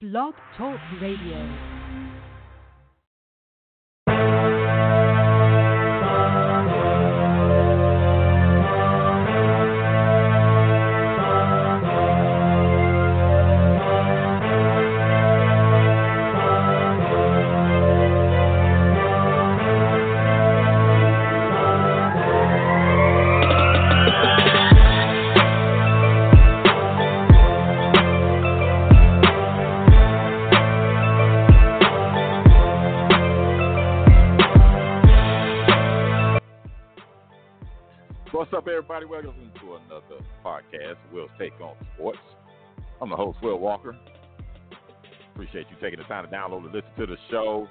Blog Talk Radio. Everybody? Welcome to another podcast, Will's Take on Sports. I'm the host, Will Walker. Appreciate you taking the time to download and listen to the show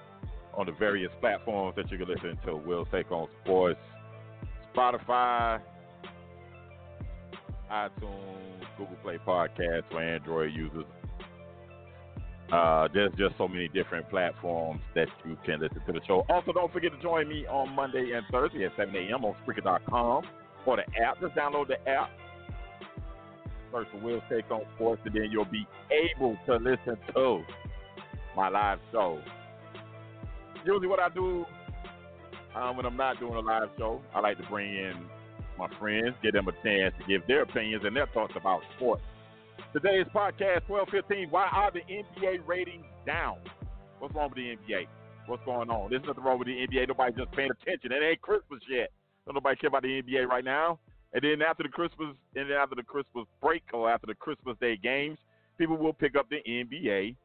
on the various platforms that you can listen to. Will's Take on Sports, Spotify, iTunes, Google Play Podcasts for Android users. Uh, there's just so many different platforms that you can listen to the show. Also, don't forget to join me on Monday and Thursday at 7 a.m. on Spreaker.com or the app. Just download the app. For Will's Take on Sports, and then you'll be able to listen to my live show. Usually, what I do um, when I'm not doing a live show, I like to bring in my friends, give them a chance to give their opinions and their thoughts about sports. Today's podcast, 1215. Why are the NBA ratings down? What's wrong with the NBA? What's going on? There's nothing wrong with the NBA. Nobody's just paying attention. It ain't Christmas yet. Don't nobody care about the NBA right now. And then after the Christmas, and then after the Christmas break or after the Christmas Day games, people will pick up the NBA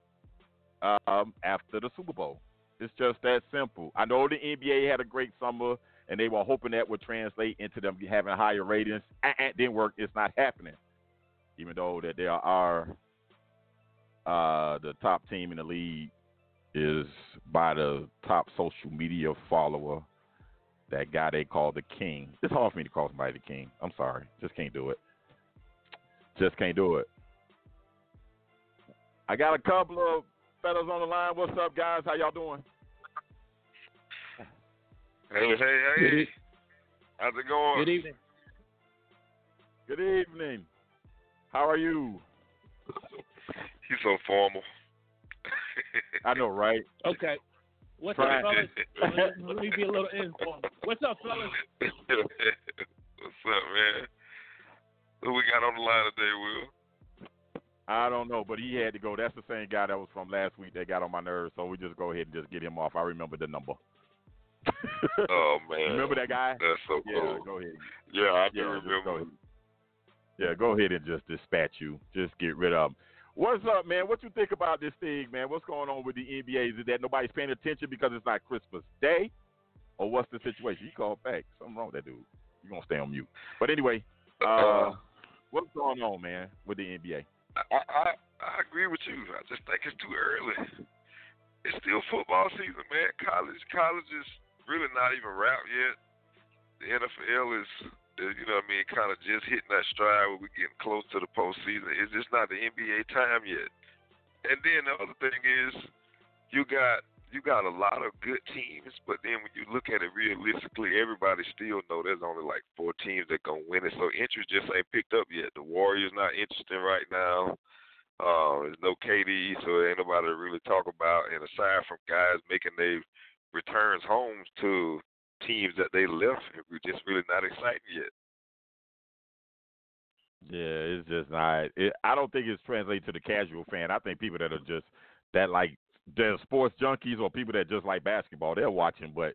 um, after the Super Bowl. It's just that simple. I know the NBA had a great summer, and they were hoping that would translate into them having higher ratings. Uh-uh, didn't work. It's not happening. Even though that they are uh, the top team in the league is by the top social media follower that guy they call the king. It's hard for me to call somebody the king. I'm sorry. Just can't do it. Just can't do it. I got a couple of fellas on the line. What's up, guys? How y'all doing? Hey, hey, hey. How's it going? Good evening. Good evening. How are you? He's so formal. I know, right? Okay. What's Try- up, fellas? Let me- be a little informal. What's up, fellas? What's up, man? Who we got on the line today, Will? I don't know, but he had to go. That's the same guy that was from last week that got on my nerves. So we just go ahead and just get him off. I remember the number. Oh man, remember that guy? That's so Yeah, cool. go ahead. Yeah, I do Yeah, just go remember. ahead. Yeah, go ahead and just dispatch you. Just get rid of him. What's up, man? What you think about this thing, man? What's going on with the NBA? Is it that nobody's paying attention because it's not Christmas Day? Or what's the situation? You call back. Something wrong with that dude. You're going to stay on mute. But anyway, uh, what's going on, man, with the NBA? I, I I agree with you. I just think it's too early. It's still football season, man. College college is really not even wrapped yet. The NFL is, you know what I mean, kind of just hitting that stride where we're getting close to the postseason. It's just not the NBA time yet. And then the other thing is, you got you got a lot of good teams, but then when you look at it realistically, everybody still know there's only like four teams that gonna win it. So interest just ain't picked up yet. The Warriors not interested right now. Uh, there's no KD, so ain't nobody to really talk about. And aside from guys making their returns homes to teams that they left, we're just really not exciting yet. Yeah, it's just not. It, I don't think it's translated to the casual fan. I think people that are just that like they're sports junkies or people that just like basketball, they're watching. But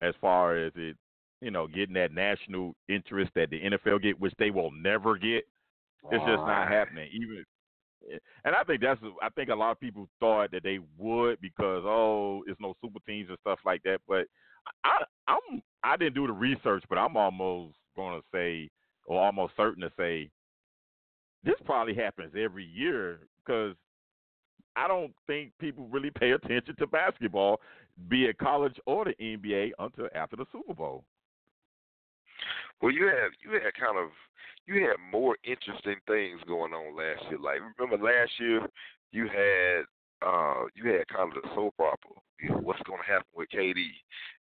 as far as it, you know, getting that national interest that the NFL get, which they will never get, it's just not happening. Even, eh, and I think that's. I think a lot of people thought that they would because oh, it's no super teams and stuff like that. But I, I'm. I didn't do the research, but I'm almost going to say, or almost certain to say, this probably happens every year because I don't think people really pay attention to basketball, be it college or the NBA, until after the Super Bowl. Well, you have you had kind of you had more interesting things going on last year. Like remember last year, you had uh you had kind of the soap opera. You know what's going to happen with KD,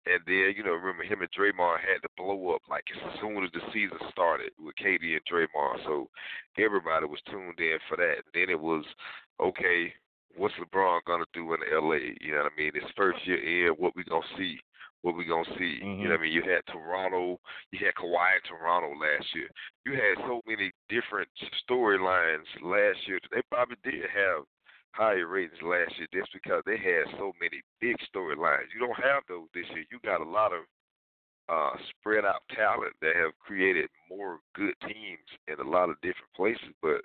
and then you know remember him and Draymond had to blow up like as soon as the season started with KD and Draymond. So everybody was tuned in for that. And then it was okay. what's LeBron gonna do in LA? You know what I mean? His first year in, what we gonna see? What we gonna see? Mm-hmm. You know what I mean? You had Toronto, you had Kawhi in Toronto last year. You had so many different storylines last year. They probably did have higher ratings last year just because they had so many big storylines. You don't have those this year. You got a lot of uh, spread out talent that have created more good teams in a lot of different places, but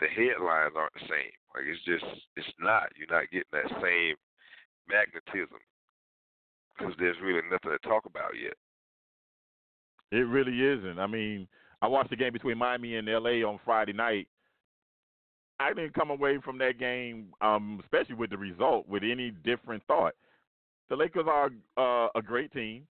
the headlines aren't the same. Like it's just it's not. You're not getting that same magnetism because there's really nothing to talk about yet. It really isn't. I mean, I watched the game between Miami and LA on Friday night. I didn't come away from that game, um, especially with the result, with any different thought. The Lakers are uh, a great team.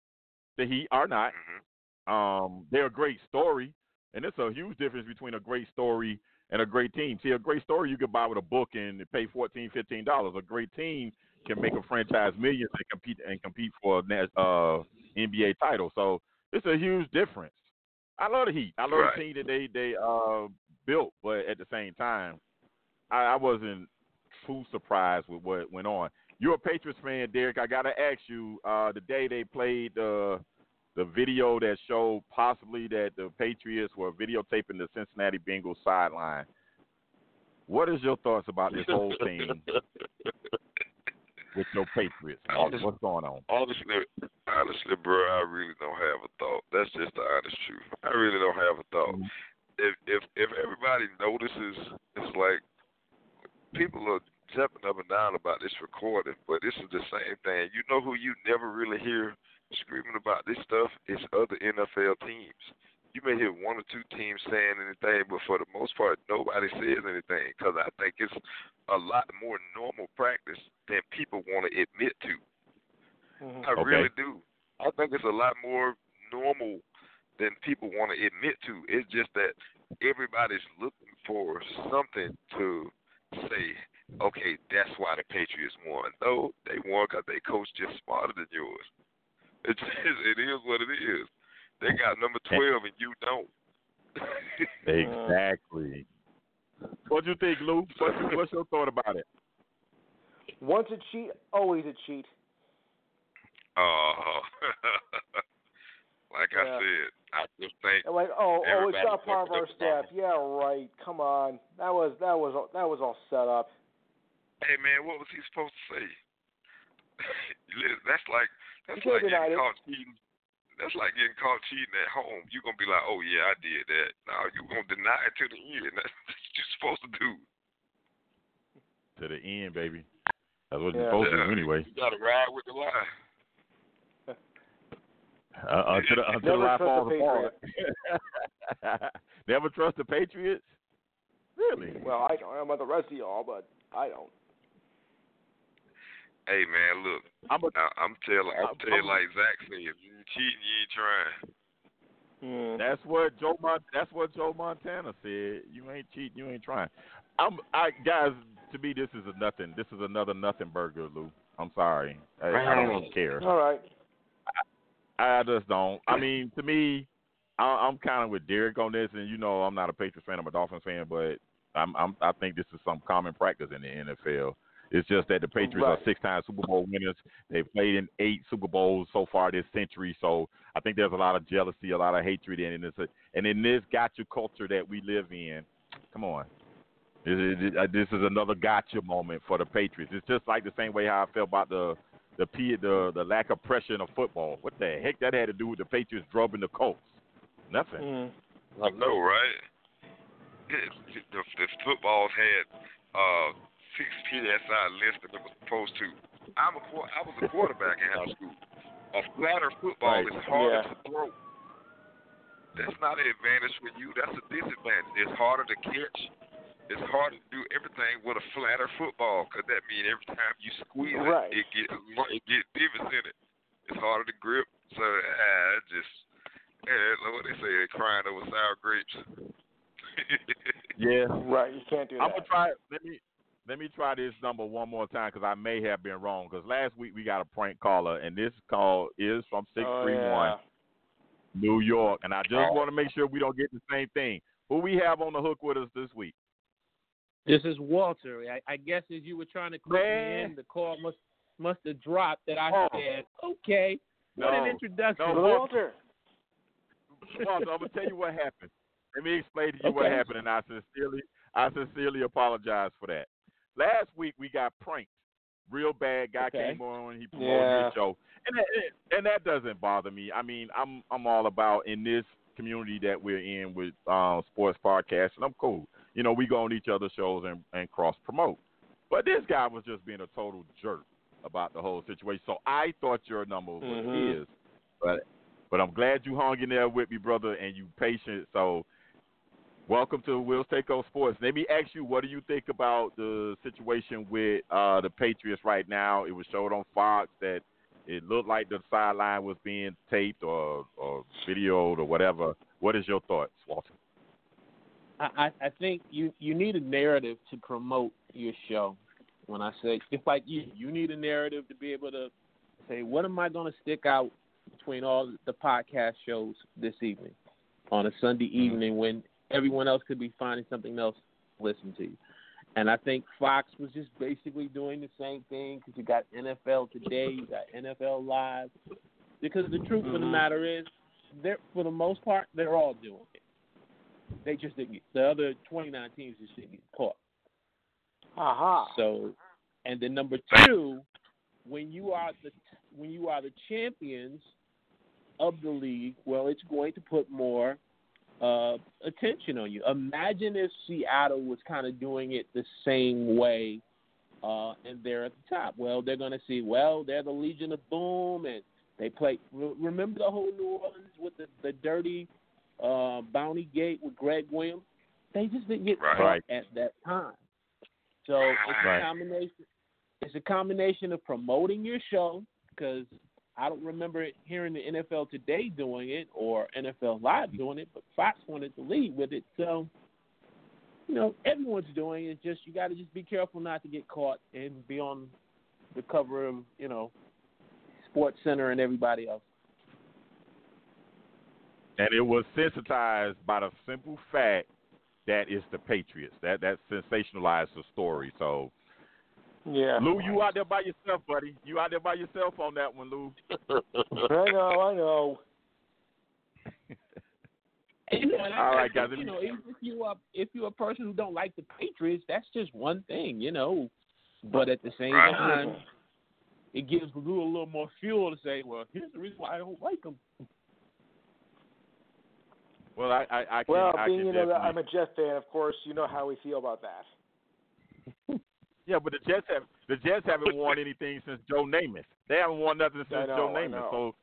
The Heat are not. Mm-hmm. Um, they're a great story, and it's a huge difference between a great story and a great team. See, a great story you could buy with a book and pay fourteen, fifteen dollars. A great team can make a franchise millions and compete and compete for a uh, NBA title. So it's a huge difference. I love the Heat. I love Right. the team that they they uh, built, but at the same time, I, I wasn't too surprised with what went on. You're a Patriots fan, Derek. I gotta ask you. Uh, the day they played the the video that showed possibly that the Patriots were videotaping the Cincinnati Bengals sideline. What is your thoughts about this whole thing with your Patriots? man? Honest- What's going on? Honestly, honestly, bro, I really don't have a thought. That's just the honest truth. I really don't have a thought. Mhm. If if if everybody notices, it's like people are jumping up and down about this recording, but this is the same thing. You know who you never really hear screaming about this stuff? It's other NFL teams. You may hear one or two teams saying anything, but for the most part, nobody says anything because I think it's a lot more normal practice than people want to admit to. Mhm. I Okay. really do. I think it's a lot more normal than people want to admit to. It's just that everybody's looking for something to say, okay, that's why the Patriots won. No, they won because their coach just smarter than yours. It just, it is what it is. They got number 12 and you don't. Exactly. What do you think, Lou? What's, what's your thought about it? Once a cheat, always a cheat. Uh, like I said, I just think And like, oh, oh, it's Everybody not part of our thinks it's staff. Yeah, right. Come on, that was that was that was all set up. Hey man, what was he supposed to say? That's like that's You like can't getting it. caught cheating. That's like getting caught cheating at home. You're gonna be like, oh yeah, I did that. No, you're gonna deny it to the end. That's what you're supposed to do. To the end, baby. That's what Yeah. you're supposed to do anyway. You gotta ride with the lie. Uh, until the, until the Never lie trust a falls apart. Never trust the Patriots? Really? Well, I don't know about the rest of y'all, but I don't. Hey man, look, I'm a, I, I'm telling, I'm I'm- telling I'm- like Zach said, if you ain't cheating, you ain't trying. Hmm. that's what Joe Mon- that's what Joe Montana said. You ain't cheating, you ain't trying. I'm I guys, to me this is a nothing. This is another nothing burger, Lou. I'm sorry. I, I don't care. All right. I just don't. I mean, to me, I, I'm kind of with Derek on this, and you know, I'm not a Patriots fan. I'm a Dolphins fan, but I'm, I'm I think this is some common practice in the NFL. It's just that the Patriots Right. are six-time Super Bowl winners. They've played in eight Super Bowls so far this century, so I think there's a lot of jealousy, a lot of hatred in it. And in this gotcha culture that we live in, come on, this is, this is another gotcha moment for the Patriots. It's just like the same way how I felt about the the P, the the lack of pressure in the football. What the heck that had to do with the Patriots drubbing the Colts? Nothing. Hmm. I know, right? The, the, the footballs had uh, six PSI less than it was supposed to. I'm a quar- I was a quarterback in high school. A flatter football Right. is harder Yeah. to throw. That's not an advantage for you. That's a disadvantage. It's harder to catch. It's hard to do everything with a flatter football because that means every time you squeeze Right. it, it get it get divots in it. It's harder to grip. So I it just yeah, what they say, crying over sour grapes. Yeah. Right. You can't do that. I'm gonna try. Let me let me try this number one more time because I may have been wrong. Because last week we got a prank caller, and this call is from six oh, three one. New York, and I just Oh. want to make sure we don't get the same thing. Who we have on the hook with us this week? This is Walter. I, I guess as you were trying to click me in, the call must must have dropped. That I Oh. said, okay, what an introduction. No, Walter. Walter, I'm gonna tell you what happened. Let me explain to you what happened, and I sincerely, I sincerely apologize for that. Last week we got pranked. Real bad guy Okay. came on, he promoted Yeah. his show, and that, and that doesn't bother me. I mean, I'm I'm all about in this community that we're in with um, sports podcasts, and I'm cool. You know, we go on each other's shows and, and cross promote. But this guy was just being a total jerk about the whole situation. So I thought your number was Mhm. his, but but I'm glad you hung in there with me, brother, and you patient. So welcome to Will's Takeover Sports. Let me ask you, what do you think about the situation with uh, the Patriots right now? It was showed on Fox that it looked like the sideline was being taped or or videoed or whatever. What is your thoughts, Walter? I, I think you you need a narrative to promote your show. When I say it's like you, you need a narrative to be able to say what am I going to stick out between all the podcast shows this evening on a Sunday evening when everyone else could be finding something else to listen to. And I think Fox was just basically doing the same thing because you got NFL Today, you got NFL Live. Because the truth of the Mhm. matter is, they're for the most part they're all doing it. They just didn't get the other 29 teams just didn't get caught. Aha. So, and then number two, when you are the when you are the champions of the league, well, it's going to put more uh, attention on you. Imagine if Seattle was kind of doing it the same way, uh, and they're at the top. Well, they're going to see. Well, they're the Legion of Boom, and they play. re- Remember the whole New Orleans with the the dirty uh, Bounty Gate with Gregg Williams? They just didn't get Right. caught at that time. So it's Right. a combination. It's a combination of promoting your show because I don't remember it hearing the NFL Today doing it or NFL Live doing it, but Fox wanted to lead with it. So you know everyone's doing it. It's just you got to just be careful not to get caught and be on the cover of you know Sports Center and everybody else. And it was sensitized by the simple fact that it's the Patriots. That that sensationalized the story. So Yeah. Lou, you out there by yourself, buddy. You out there by yourself on that one, Lou. I know. I know. And, you know, and I, All I right, guys, You know, if you are if you're a person who don't like the Patriots, that's just one thing, you know. But at the same Right. time, it gives Lou a little more fuel to say, well, here's the reason why I don't like them. Well, I I, I can Well, I being you know that I'm a Jets fan, of course, you know how we feel about that. Yeah, but the Jets have the Jets haven't won anything since Joe Namath. They haven't won nothing since know, Joe Namath. So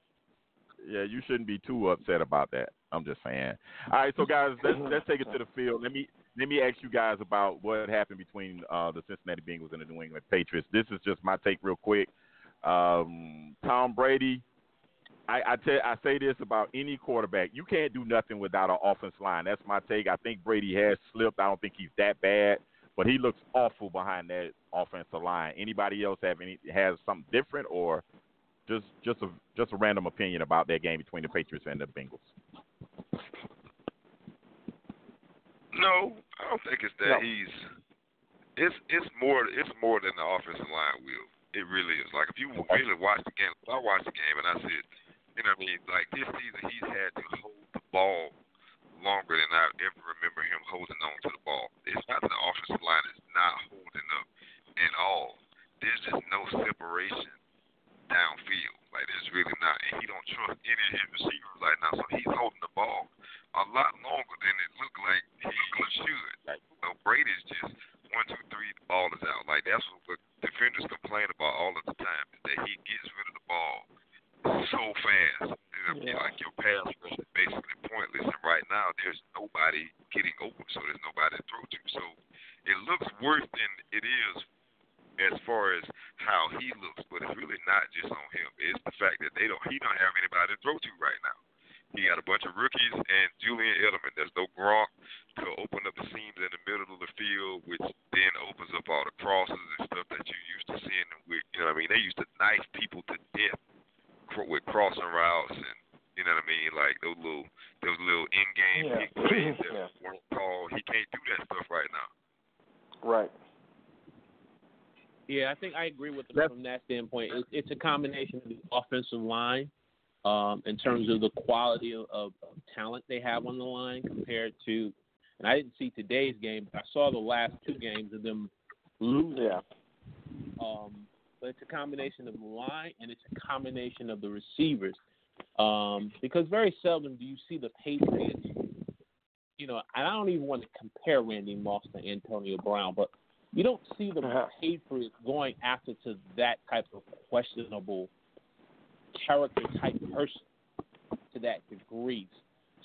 yeah, you shouldn't be too upset about that. I'm just saying. All right, so guys, let's let's take it to the field. Let me let me ask you guys about what happened between uh, the Cincinnati Bengals and the New England Patriots. This is just my take, real quick. Um, Tom Brady. I, I tell I say this about any quarterback. You can't do nothing without an offense line. That's my take. I think Brady has slipped. I don't think he's that bad, but he looks awful behind that offensive line. Anybody else have any has something different or just just a just a random opinion about that game between the Patriots and the Bengals? No, I don't think it's that No. he's. It's it's more it's more than the offensive line will. It really is. Like if you really watch the game, I watched the game and I said, you know what I mean. Like this season, he's had to hold the ball longer than I ever remember him holding on to the ball. It's not that the offensive line is not holding up at all. There's just no separation downfield. Like there's really not, and he don't trust any of his receivers right now. So he's holding the ball a lot longer than it looked like he should. So Brady's just one, two, three, the ball is out. Like that's what, what defenders complain about all of the time is that he gets rid of the ball so fast. You know, Yeah. Like your pass rush is basically pointless. And right now there's nobody getting open, so there's nobody to throw to. So it looks worse than it is as far as how he looks, but it's really not just on him. It's the fact that they don't he don't have anybody to throw to right now. He got a bunch of rookies and Julian Edelman. There's no Gronk to open up the seams in the middle of the field, which then opens up all the crosses and stuff that you used to seeing with. You know what I mean? They used to knife people to death with crossing routes and you know what I mean, like those little those little in game Yeah. big plays that Yeah. weren't called. He can't do that stuff right now. Right. Yeah, I think I agree with them That's- from that standpoint. It, it's a combination of the offensive line, um, in terms of the quality of, of, of talent they have on the line compared to. And I didn't see today's game, but I saw the last two games of them losing. Yeah. Um, but it's a combination of the line and it's a combination of the receivers. Um, because very seldom do you see the Patriots. You know, and I don't even want to compare Randy Moss to Antonio Brown, but you don't see the Uh-huh. Patriots going after to that type of questionable character type person to that degree.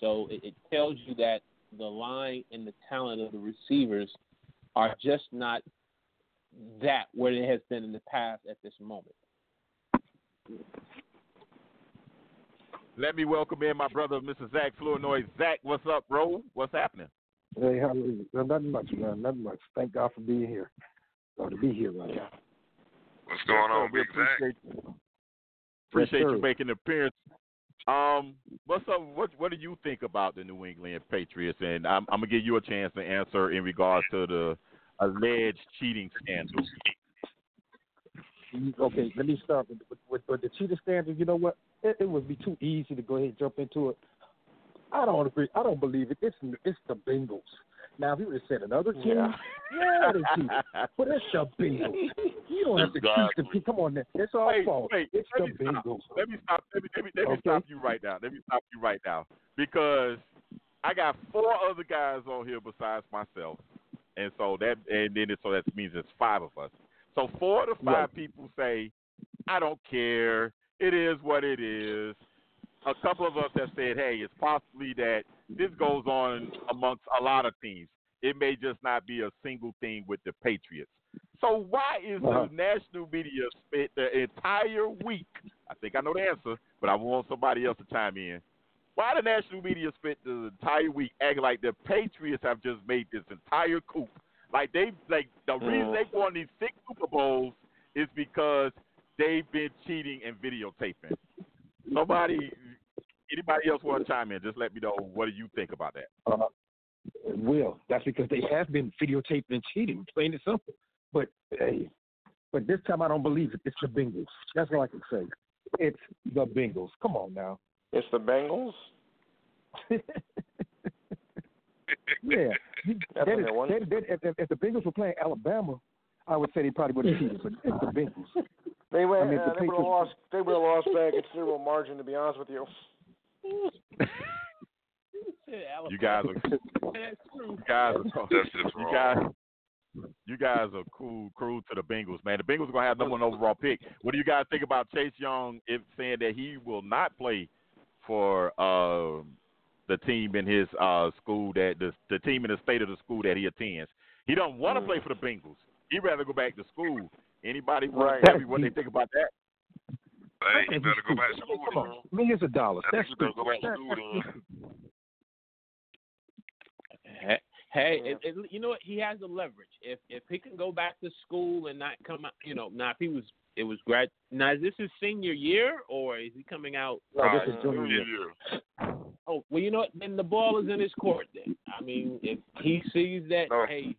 So it, it tells you that the line and the talent of the receivers are just not that where it has been in the past at this moment. Let me welcome in my brother, Mr. Zach Flournoy. Zach, what's up, bro? What's happening? Hey, hallelujah. No, nothing much, man. Nothing much. Thank God for being here. Or to be here right now. What's going on, we Big Zach? appreciate, appreciate sir. you making an appearance. Um, what's up? What What do you think about the New England Patriots? And I'm, I'm gonna give you a chance to answer in regards to the alleged cheating scandal. Okay, let me start with, with, with, with the cheetah scandal. You know what? It, it would be too easy to go ahead and jump into it. I don't agree. I don't believe it. It's it's the Bengals. Now, if you would have said another team, Yeah. yeah, they cheated. But it's the Bengals. You don't have to cheat the people. Come on, now. It's our Wait, fault. wait, it's let the me stop. Bengals. Let me stop. Let me let me, let me Okay. stop you right now. Let me stop you right now because I got four other guys on here besides myself, and so that and then it, so that means it's five of us. So four to five Right. people say, "I don't care. It is what it is." A couple of us have said, "Hey, it's possibly that this goes on amongst a lot of teams. It may just not be a single thing with the Patriots." So why is Uh-huh. the national media spent the entire week? I think I know the answer, but I want somebody else to chime in. Why the national media spent the entire week acting like the Patriots have just made this entire coup? Like they like the reason Mm. they won these six Super Bowls is because they've been cheating and videotaping. Somebody, anybody else want to chime in? Just let me know. What do you think about that? Uh, will. That's because they have been videotaping and cheating, plain and simple. But hey, but this time I don't believe it. It's the Bengals. That's all I can say. It's the Bengals. Come on now. It's the Bengals. yeah. That's that what is- they want. that- that- if, if- if the Bengals were playing Alabama, I would say they probably would have cheated. But it's the Bengals. They went. I mean, uh, the they would have lost. They would have lost by a considerable margin. To be honest with you. You guys are, you guys are, That's just you guys, you guys are cool, cruel to the Bengals, man. The Bengals are gonna have number one overall pick. What do you guys think about Chase Young if saying that he will not play for uh, the team in his uh, school that the the team in the state of the school that he attends? He don't want to Mm. play for the Bengals. He'd rather go back to school. Anybody want Right. to tell me what they think about that? Hey, you better go back to school. Come then. on. Millions of dollars. I That's think you better go back to school. That's- then. Hey, hey Yeah. it, it, you know what? He has the leverage. If if he can go back to school and not come out, you know, now if he was, it was grad. Now is this his senior year or is he coming out? No, this is junior junior year. year. Oh, well, you know what? Then the ball is in his court. Then I mean, if he sees that, No. hey,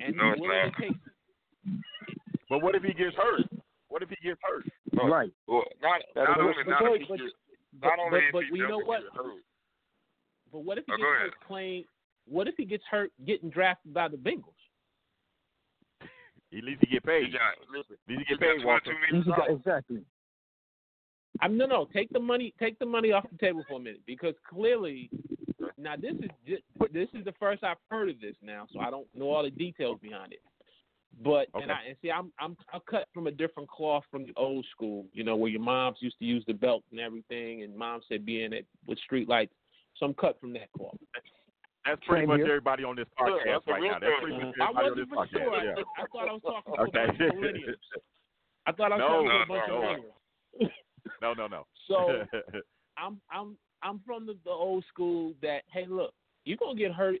and No, he's it's willing not. to take But what if he gets hurt? What if he gets hurt? Look, Right. Well, not not what- only not but- if he but- gets, but, not only but, if but he you know doesn't what? get hurt. But what if he Oh, gets hurt playing? What if he gets hurt getting drafted by the Bengals? At least he get He paid. got listen. At least he He get paid. Walter. twenty-two million Easy. Exactly. I'm no, no. Take the money. Take the money off the table for a minute because clearly, now this is just, this is the first I've heard of this now, so I don't know all the details behind it. But and Okay. I and see, I'm I'm I cut from a different cloth from the old school, you know, where your moms used to use the belt and everything, and mom said being it with street lights. So I'm cut from that cloth. That's pretty Same much here. everybody on this podcast that's right real now. That's pretty much everybody on wasn't this for sure. podcast. I, Yeah. I thought I was talking to Okay. a bunch of millennials. I thought I was No, talking to no, a bunch no. of millennials. no, no, no. So I'm I'm I'm from the, the old school that hey look, you're gonna get hurt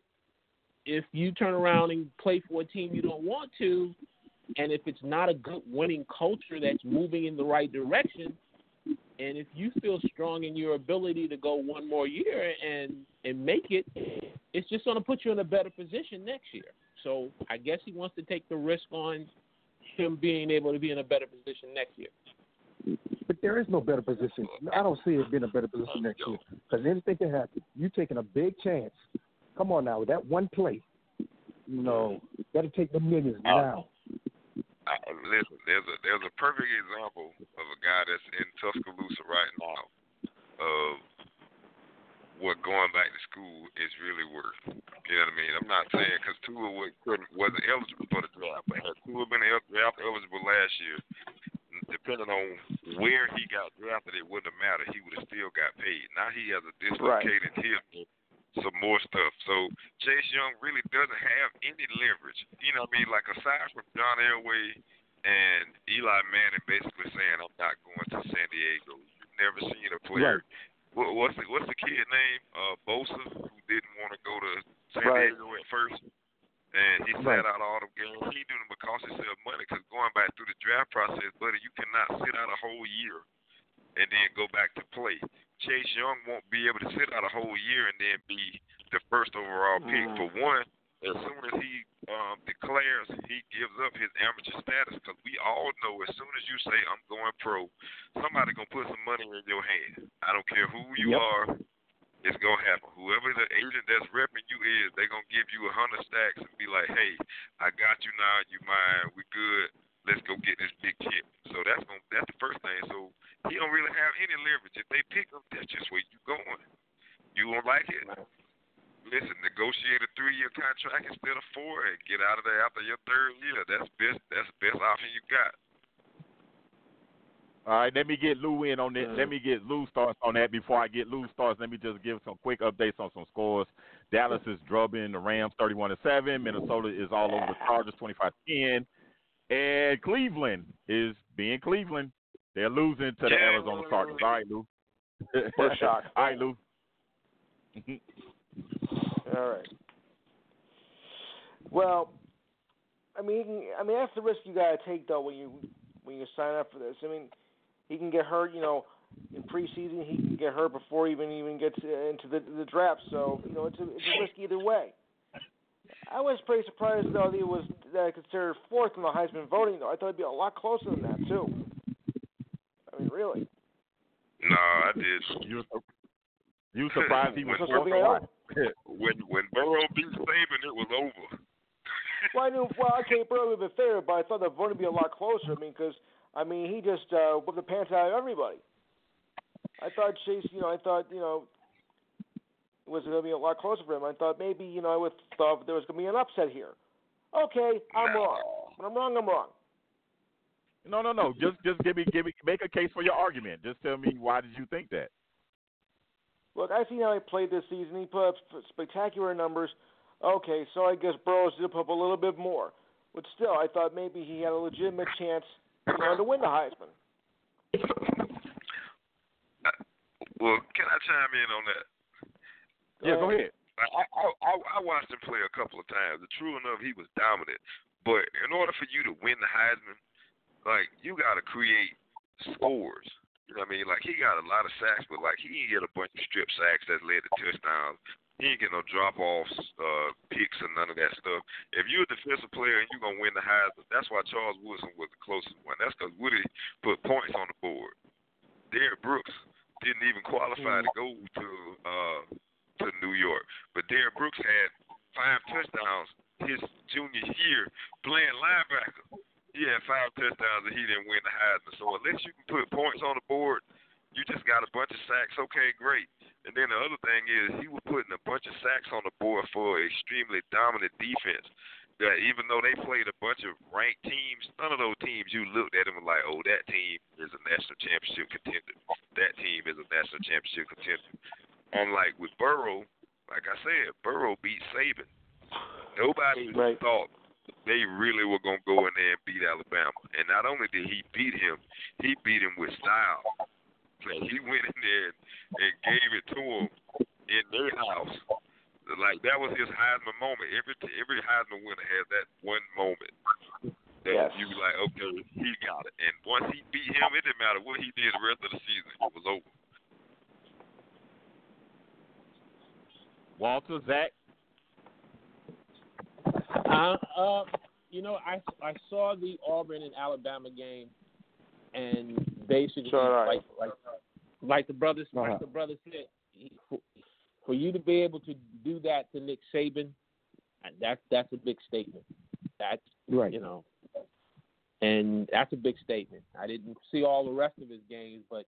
if you turn around and play for a team you don't want to, and if it's not a good winning culture that's moving in the right direction, and if you feel strong in your ability to go one more year and and make it, it's just gonna put you in a better position next year. So I guess he wants to take the risk on him being able to be in a better position next year. But there is no better position. I don't see it being a better position next year because anything can happen. You're taking a big chance. Come on now, with that one play, you know, got to take the millions now. I, listen, there's a there's a perfect example of a guy that's in Tuscaloosa right now of what going back to school is really worth. You know what I mean? I'm not saying because Tua was, couldn't- wasn't eligible for the draft, but had Tua been draft eligible last year, depending on where he got drafted, it wouldn't have mattered. He would have still got paid. Now he has a dislocated hip, some more stuff. So Chase Young really doesn't have any leverage. You know what I mean? Like aside from John Elway and Eli Manning basically saying, "I'm not going to San Diego." You've never seen a player. What, what's the what's the kid name? Uh, Bosa, who didn't want to go to San Right. Diego at first, and he Right. sat out all the games. He doing it because he saved money. Because going back through the draft process, buddy, you cannot sit out a whole year and then go back to play. Chase Young won't be able to sit out a whole year and then be the first overall pick. Mm. For one, as soon as he um, declares he gives up his amateur status, because we all know as soon as you say I'm going pro, somebody gonna put some money in your hand. I don't care who you Yep. are, it's gonna happen. Whoever the agent that's repping you is, they gonna give you a hundred stacks and be like, hey, I got you now, you mine, we good. Let's go get this big chip. So that's gonna that's the first thing. So he don't really have any leverage. If they pick him, that's just where you going. You won't like it. Listen, negotiate a three year contract instead of four and get out of there after your third year. That's best that's the best option you got. All right, let me get Lou in on this. Let mm. me get Lou starts on that. Before I get Lou starts, let me just give some quick updates on some scores. Dallas is drubbing the Rams 31 to 7. Minnesota is all over the Chargers 25 10. And Cleveland is being Cleveland. They're losing to the Yeah. Arizona Cardinals. All right, Lou. We're shocked. All right, Lou. All right. Well, I mean, can, I mean that's the risk you gotta take though when you when you sign up for this. I mean, he can get hurt. You know, in preseason he can get hurt before he even even gets into the the draft. So you know, it's a it's a risk either way. I was pretty surprised though that he was uh, considered fourth in the Heisman voting. Though I thought it'd be a lot closer than that too. I mean, really. No, I did. You you surprised he was fourth or what? When when Burrow beat Saban, it was over. Well, I knew. Well, okay, Burrow would have been fair, but I thought the vote would be a lot closer. I mean, because I mean, he just uh, whipped the pants out of everybody. I thought Chase, you know, I thought, you know, it was going to be a lot closer for him. I thought maybe, you know, I would thought there was going to be an upset here. Okay, I'm No. wrong. When I'm wrong, I'm wrong. No, no, no. Just just give me give me make a case for your argument. Just tell me why did you think that? Look, I seen how he played this season. He put up spectacular numbers. Okay, so I guess Burrows did put up a little bit more, but still, I thought maybe he had a legitimate chance, you know, to win the Heisman. Uh, well, can I chime in on that? Yeah, go ahead. I, I I I watched him play a couple of times. And true enough, he was dominant. But in order for you to win the Heisman, like you got to create scores. You know what I mean? Like he got a lot of sacks, but like he didn't get a bunch of strip sacks that led to touchdowns. He ain't get no drop offs, uh, picks, and none of that stuff. If you're a defensive player and you're gonna win the Heisman, that's why Charles Woodson was the closest one. That's because Woody put points on the board. Derrick Brooks didn't even qualify to go to uh to New York. But Derrick Brooks had five touchdowns his junior year playing linebacker. He had five touchdowns and he didn't win the Heisman. So unless you can put points on the board, you just got a bunch of sacks. Okay, great. And then the other thing is he was putting a bunch of sacks on the board for an extremely dominant defense. That even though they played a bunch of ranked teams, none of those teams you looked at and like, oh, that team is a national championship contender. That team is a national championship contender. Unlike with Burrow, like I said, Burrow beat Saban. Nobody Right. thought they really were gonna go in there and beat Alabama. And not only did he beat him, he beat him with style. Like he went in there and gave it to him in their house. Like that was his Heisman moment. Every every Heisman winner has that one moment that Yes. you be like, okay, he got it. And once he beat him, it didn't matter what he did the rest of the season. It was over. Walter, Zach. Uh, uh, you know, I I saw the Auburn and Alabama game, and basically, So did like like like the brothers Uh-huh. like the brother said, he- for, for you to be able to do that to Nick Saban, uh, that's that's a big statement. That's Right. you know, and that's a big statement. I didn't see all the rest of his games, but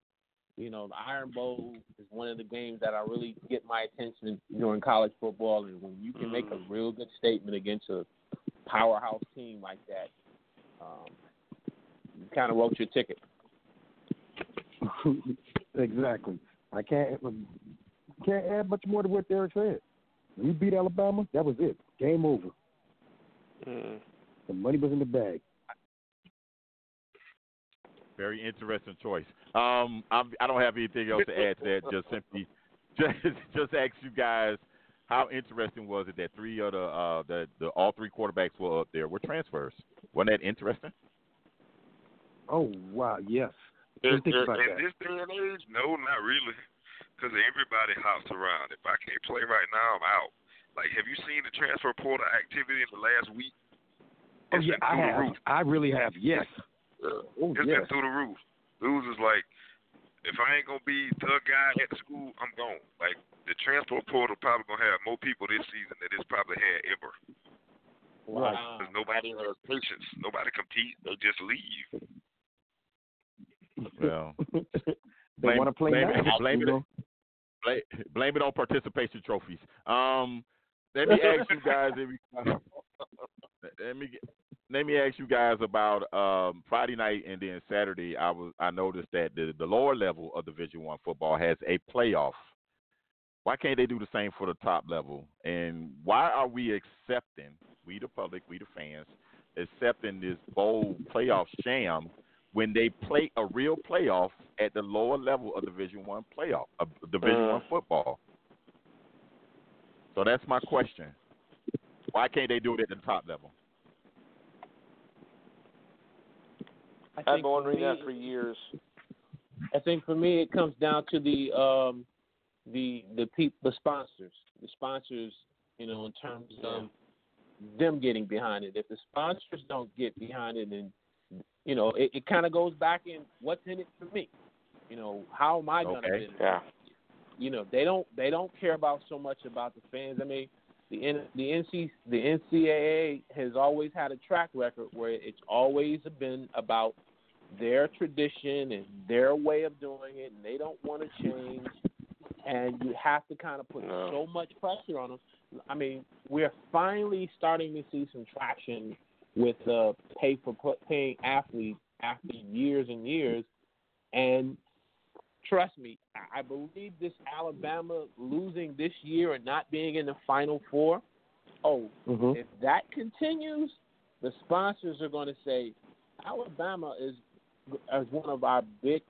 you know, the Iron Bowl is one of the games that I really get my attention during college football, and when you can make a real good statement against a powerhouse team like that, um, you kind of wrote your ticket. exactly. I can't can't add much more to what Derek said. We beat Alabama. That was it. Game over. Mm. The money was in the bag. Very interesting choice. Um, I'm, I don't have anything else to add to that. Just simply, just just ask you guys, how interesting was it that three of the uh the, the all three quarterbacks were up there were transfers? Wasn't that interesting? Oh wow, yes. In, Didn't think in- about in that. this day and age, no, not really. Because everybody hops around. If I can't play right now, I'm out. Like, have you seen the transfer portal activity in the last week? Oh yeah, I have. roof. I really have. Yes. Oh It's yes. been through the roof. Dudes is like, if I ain't gonna be the guy at the school, I'm gone. Like the transport portal probably gonna have more people this season than it's probably had ever. Wow. Because nobody has patience. Nobody compete. They just leave. Well, they want to play blame it- now. blame you it- know? blame, blame it on participation trophies. Um, let me ask you guys. If we, let me get- let me ask you guys about um, Friday night and then Saturday. I was I noticed that the, the lower level of Division One football has a playoff. Why can't they do the same for the top level? And why are we accepting we the public, we the fans, accepting this bowl playoff sham when they play a real playoff at the lower level of Division One playoff, of Division Uh. One football? So that's my question. Why can't they do it at the top level? I I've been think for wondering that for years. I think for me it comes down to the um the the peop, the sponsors. The sponsors, you know, in terms of them getting behind it. If the sponsors don't get behind it and you know, it, it kinda goes back in what's in it for me. You know, how am I gonna Okay. benefit? Yeah. you know they don't they don't care about so much about the fans. I mean, the N, the NC the NCAA has always had a track record where it's always been about their tradition and their way of doing it, and they don't want to change. And you have to kind of put No. so much pressure on them. I mean, we're finally starting to see some traction with uh, pay for paying athletes after years and years, and trust me, I- believe this Alabama losing this year and not being in the Final Four. Oh, Mhm. if that continues, the sponsors are going to say Alabama is as one of our big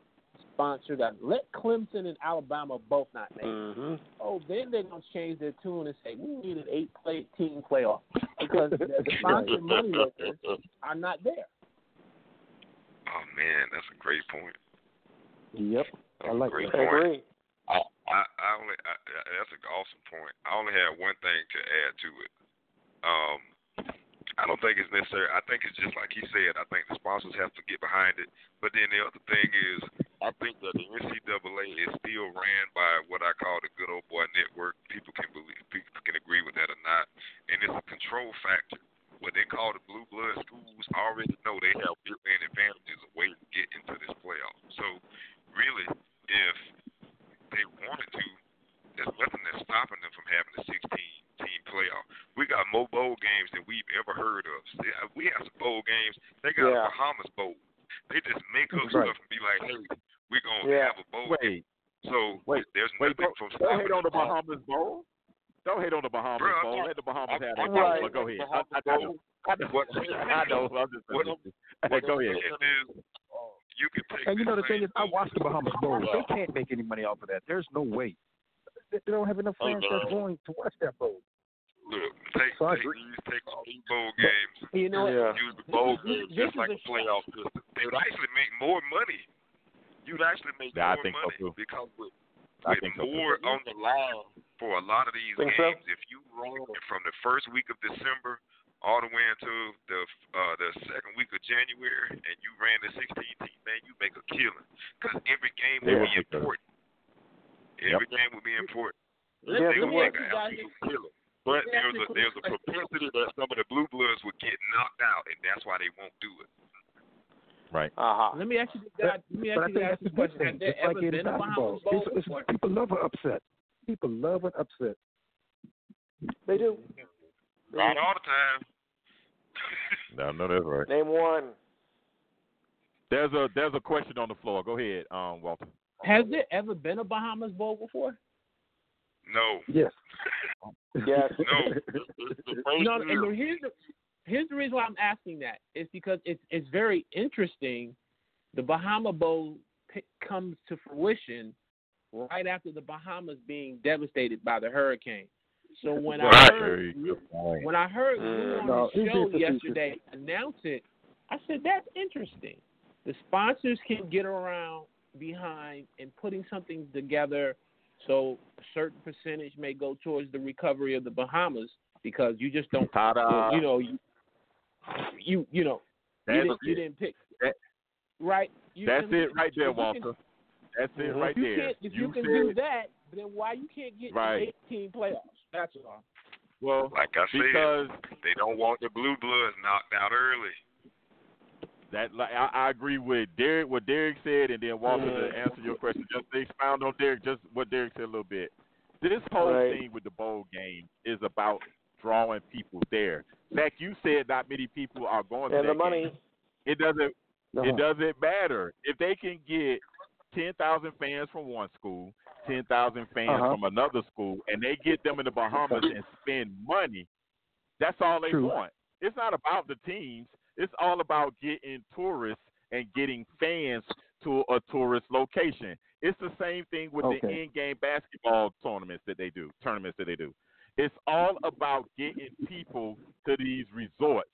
sponsors. That let Clemson and Alabama both not make. Mm-hmm. Oh, then they're going to change their tune and say we need an eight play team playoff because the sponsor money makers are not there. Oh man, that's a great point. Yep. That's I like a great I point. agree. I, I only I, I- that's an awesome point. I only have one thing to add to it. Um, I don't think it's necessary. I think it's just like he said. I think the sponsors have to get behind it. But then the other thing is, I think that the NCAA is still ran by what I call the good old boy network. People can believe, people can agree with that or not, and it's a control factor. What they call the blue blood schools already know they have built-in advantages of ways to get into this playoff. So, really, if they wanted to, there's nothing that's stopping them from having a 16 team playoff. We got more bowl games than we've ever heard of. Uh, we have some bowl games. They got Yeah. a Bahamas bowl. They just make up Right. stuff and be like, hey, we're going to Yeah. have a bowl. Wait, So wait, there's wait, nothing don't, from don't stopping hate on the. Bahamas Bowl. Don't hate on the Bahamas Bro, Bowl. Let the Bahamas I'm- have I'm that bowl. But go ahead. the I, I, I know. I know. What- I know. I'm just What- Hey, go ahead. It is, you can take And you know the thing is, I bowl- watched the Bahamas Bowl. They can't make any money off of that. There's no way. They they don't have enough fans that's man. going to watch that bowl. Look, take, So I take agree. take all these bowl games. You know, Yeah. use the bowl This- games just is like a a playoff system. They would actually make more money. You'd actually make Yeah, I more think so, money too. because with, I with think so, too. more on the line for a lot of these Think so? games, if you run from the first week of December all the way into the uh, the second week of January, and you ran the 16 team, man, you make a killing. Because every game They will will be important. Every game will be important. Let, Yeah, they let will me make an absolute killing. But Let me ask there's a a there's a propensity that some of the blue bloods would get knocked out, and that's why they won't do it. Right. Uh-huh. Let me ask you guys. Let me But I ask you think guys that's this question: thing. Has there It's like ever in been a. Bahamas Bowl It's, it's, before? people love an upset. People love an upset. They do. They Not do. all the time. No, no, that's right. Name one. There's a there's a question on the floor. Go ahead, um, Walter. Has there ever been a Bahamas Bowl before? no. Yes. Yes. No. It's, it's the No, and the, here's the here's the reason why I'm asking that is because it's it's very interesting. The Bahama Bowl p- comes to fruition right after the Bahamas being devastated by the hurricane. So when I heard Very good when I heard Mm. on No, the show yesterday announce it, I said that's interesting. The sponsors can get around behind and putting something together so a certain percentage may go towards the recovery of the Bahamas because you just don't Ta-da. you know you you you know you didn't, you didn't pick That- right. You, That's it right there, if you can- Walter. That's it right If you there. can't, if you, can do it. that, then why you can't get Right. the 18 playoffs? That's all. Well, Like I said, because they don't want the blue bloods knocked out early. That like, I, I agree with Derek what Derek said, and then Walter to answer your question. Just to expound on Derek, just what Derek said a little bit. This whole Right. thing with the bowl game is about drawing people there. Zach, you said not many people are going to And that the money. game. It doesn't Uh-huh. It doesn't matter if they can get ten thousand fans from one school, ten thousand fans Uh-huh. from another school, and they get them in the Bahamas and spend money. That's all they True. want. It's not about the teams. It's all about getting tourists and getting fans to a tourist location. It's the same thing with the Okay. in-game basketball tournaments that they do, tournaments that they do. It's all about getting people to these resorts.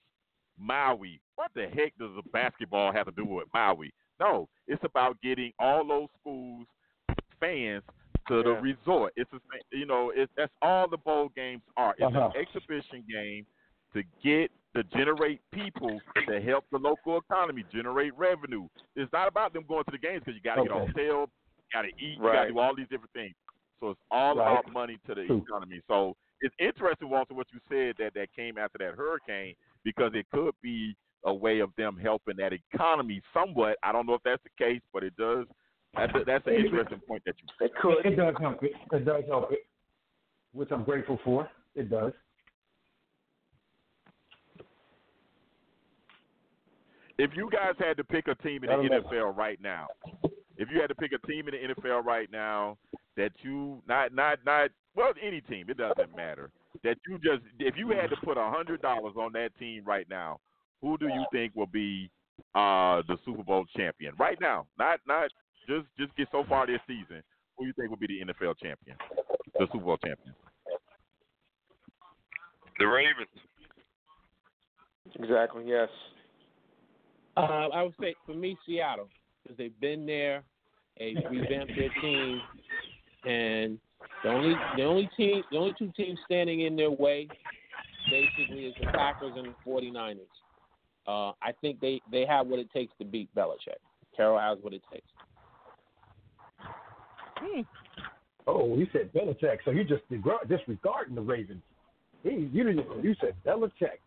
Maui. What the heck does a basketball have to do with Maui? No, it's about getting all those schools fans to the resort. It's a, you know, it's that's all the bowl games are. It's Uh-huh. an exhibition game to get to generate people to help the local economy generate revenue. It's not about them going to the games because you got to get a Okay. hotel, you got to eat, you got to do all these different things. So it's all Right. about money to the economy. So it's interesting, Walter, what you said that that came after that hurricane because it could be a way of them helping that economy somewhat. I don't know if that's the case, but it does. That's a, that's an interesting point that you. It could. It does help it. It does help it, which I'm grateful for. It does. If you guys had to pick a team in I don't the know. NFL right now, if you had to pick a team in the NFL right now that you not not not well any team, it doesn't matter. That you just if you had to put a hundred dollars on that team right now, who do you think will be uh the Super Bowl champion right now? Not not just just get so far this season. Who do you think will be the NFL champion, the Super Bowl champion? The Ravens. Exactly. Yes. Uh, I would say for me, Seattle, because they've been there, they revamped their team, and the only the only team the only two teams standing in their way basically is the Packers and the 49ers. Uh, I think they they have what it takes to beat Belichick. Carroll has what it takes. Oh, you said Belichick, so you just disregarding the Ravens. He, you didn't. You said Belichick.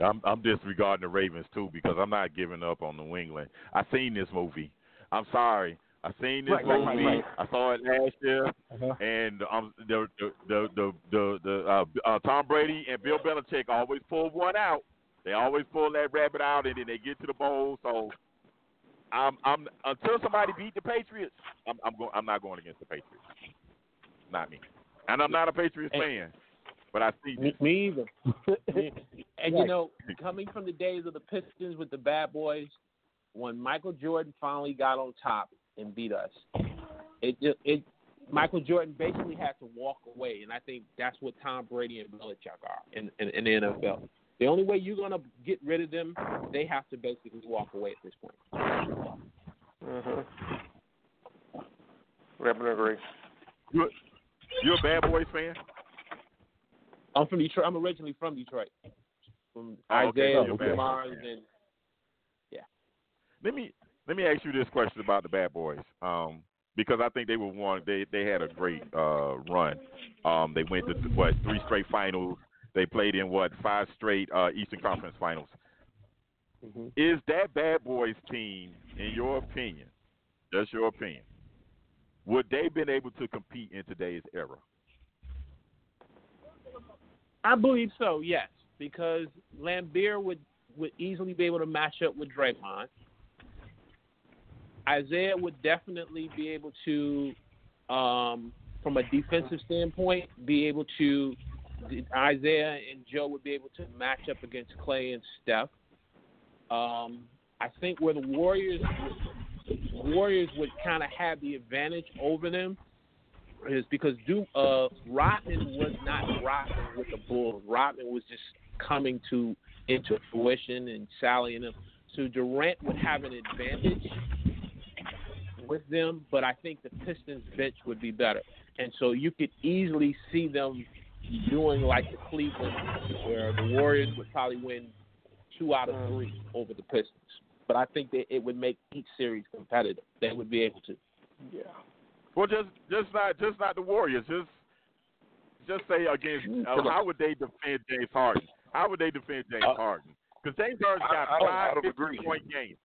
I'm I'm disregarding the Ravens too because I'm not giving up on New England. I seen this movie. I'm sorry. I seen this Right, right, right, movie. right. I saw it last year, Uh-huh. and um, the the the the the, the uh, uh, Tom Brady and Bill Belichick always pull one out. They always pull that rabbit out, and then they get to the bowl. So I'm I'm until somebody beat the Patriots, I'm I'm going I'm not going against the Patriots. Not me, and I'm not a Patriots Hey. fan, but I see Me, this. me either. And you know, coming from the days of the Pistons with the Bad Boys, when Michael Jordan finally got on top and beat us, it just it Michael Jordan basically had to walk away, and I think that's what Tom Brady and Belichick are in, in, in the NFL. The only way you're gonna get rid of them, they have to basically walk away at this point. Mhm. Happen to agree. You you're a Bad Boys fan? I'm from Detroit. I'm originally from Detroit. From Oh, okay. Isaiah and back. Mars and Let me let me ask you this question about the Bad Boys, um, because I think they were one. They they had a great uh, run. Um, they went to what three straight finals. They played in what five straight uh, Eastern Conference finals. Mhm. Is that Bad Boys team, in your opinion, just your opinion, would they been able to compete in today's era? I believe so, yes, because Laimbeer would would easily be able to match up with Draymond. Isaiah would definitely be able to, um, from a defensive standpoint, be able to. Isaiah and Joe would be able to match up against Clay and Steph. Um, I think where the Warriors Warriors would kind of have the advantage over them is because do uh, Rodman was not rocking with the Bulls. Rodman was just coming to into fruition and sallying them. So Durant would have an advantage with them, but I think the Pistons bench would be better. And so you could easily see them doing like the Cleveland, where the Warriors would probably win two out of three over the Pistons. But I think that it would make each series competitive. They would be able to. Yeah. Well, just just not just not the Warriors. Just just say against uh, how would they defend James Harden? How would they defend James Uh, Harden? Because James Harden's got I- I don't- I five don't 50 agree. point games.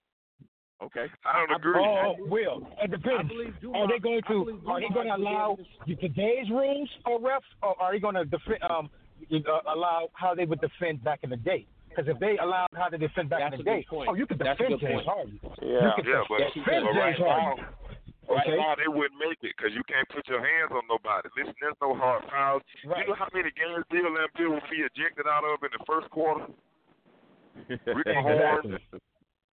Okay. I don't I- agree. Oh, Will, it I depends. Are they going to are they going to allow today's rules or refs, or are they going to defend um uh, allow how they would defend back in the day? Because if they allowed how they defend back That's in the day, point. oh, you could defend James. Harden. Yeah. You could Yeah, but, Yes, defend but right James Harden. now, right Okay. now they wouldn't make it because you can't put your hands on nobody. Listen, there's no hard fouls. Right. You know how many games Bill Laimbeer will be ejected out of in the first quarter? Rick Mahorn, Exactly.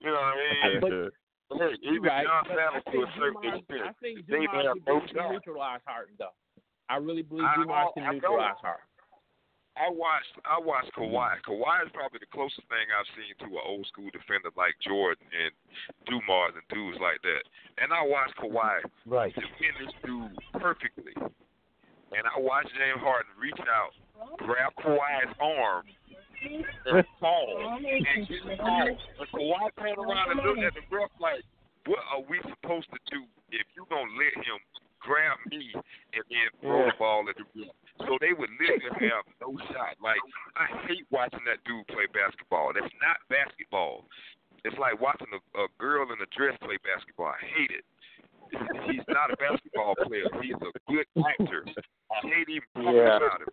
you know what I mean? But- Hey, even Right. John But Sanders to a certain Dumars, I extent. think They Dumars have would be no able to shot. neutralize Harden, though. I really believe I Dumars know- can neutralize Harden. I watched I watched Kawhi. Kawhi is probably the closest thing I've seen to an old school defender like Jordan and Dumars and dudes like that. And I watched Kawhi Right. defend this dude perfectly. And I watched James Harden reach out, grab Kawhi's arm, and fall. And get the. And Kawhi turned around and looked at the ref like, what are we supposed to do if you gonna let him grab me and then throw the ball at the ref? So they would literally have no shot. Like I hate watching that dude play basketball. That's not basketball. It's like watching a, a girl in a dress play basketball. I hate it. He's not a basketball player. He's a good actor. I hate even talking Yeah. about him.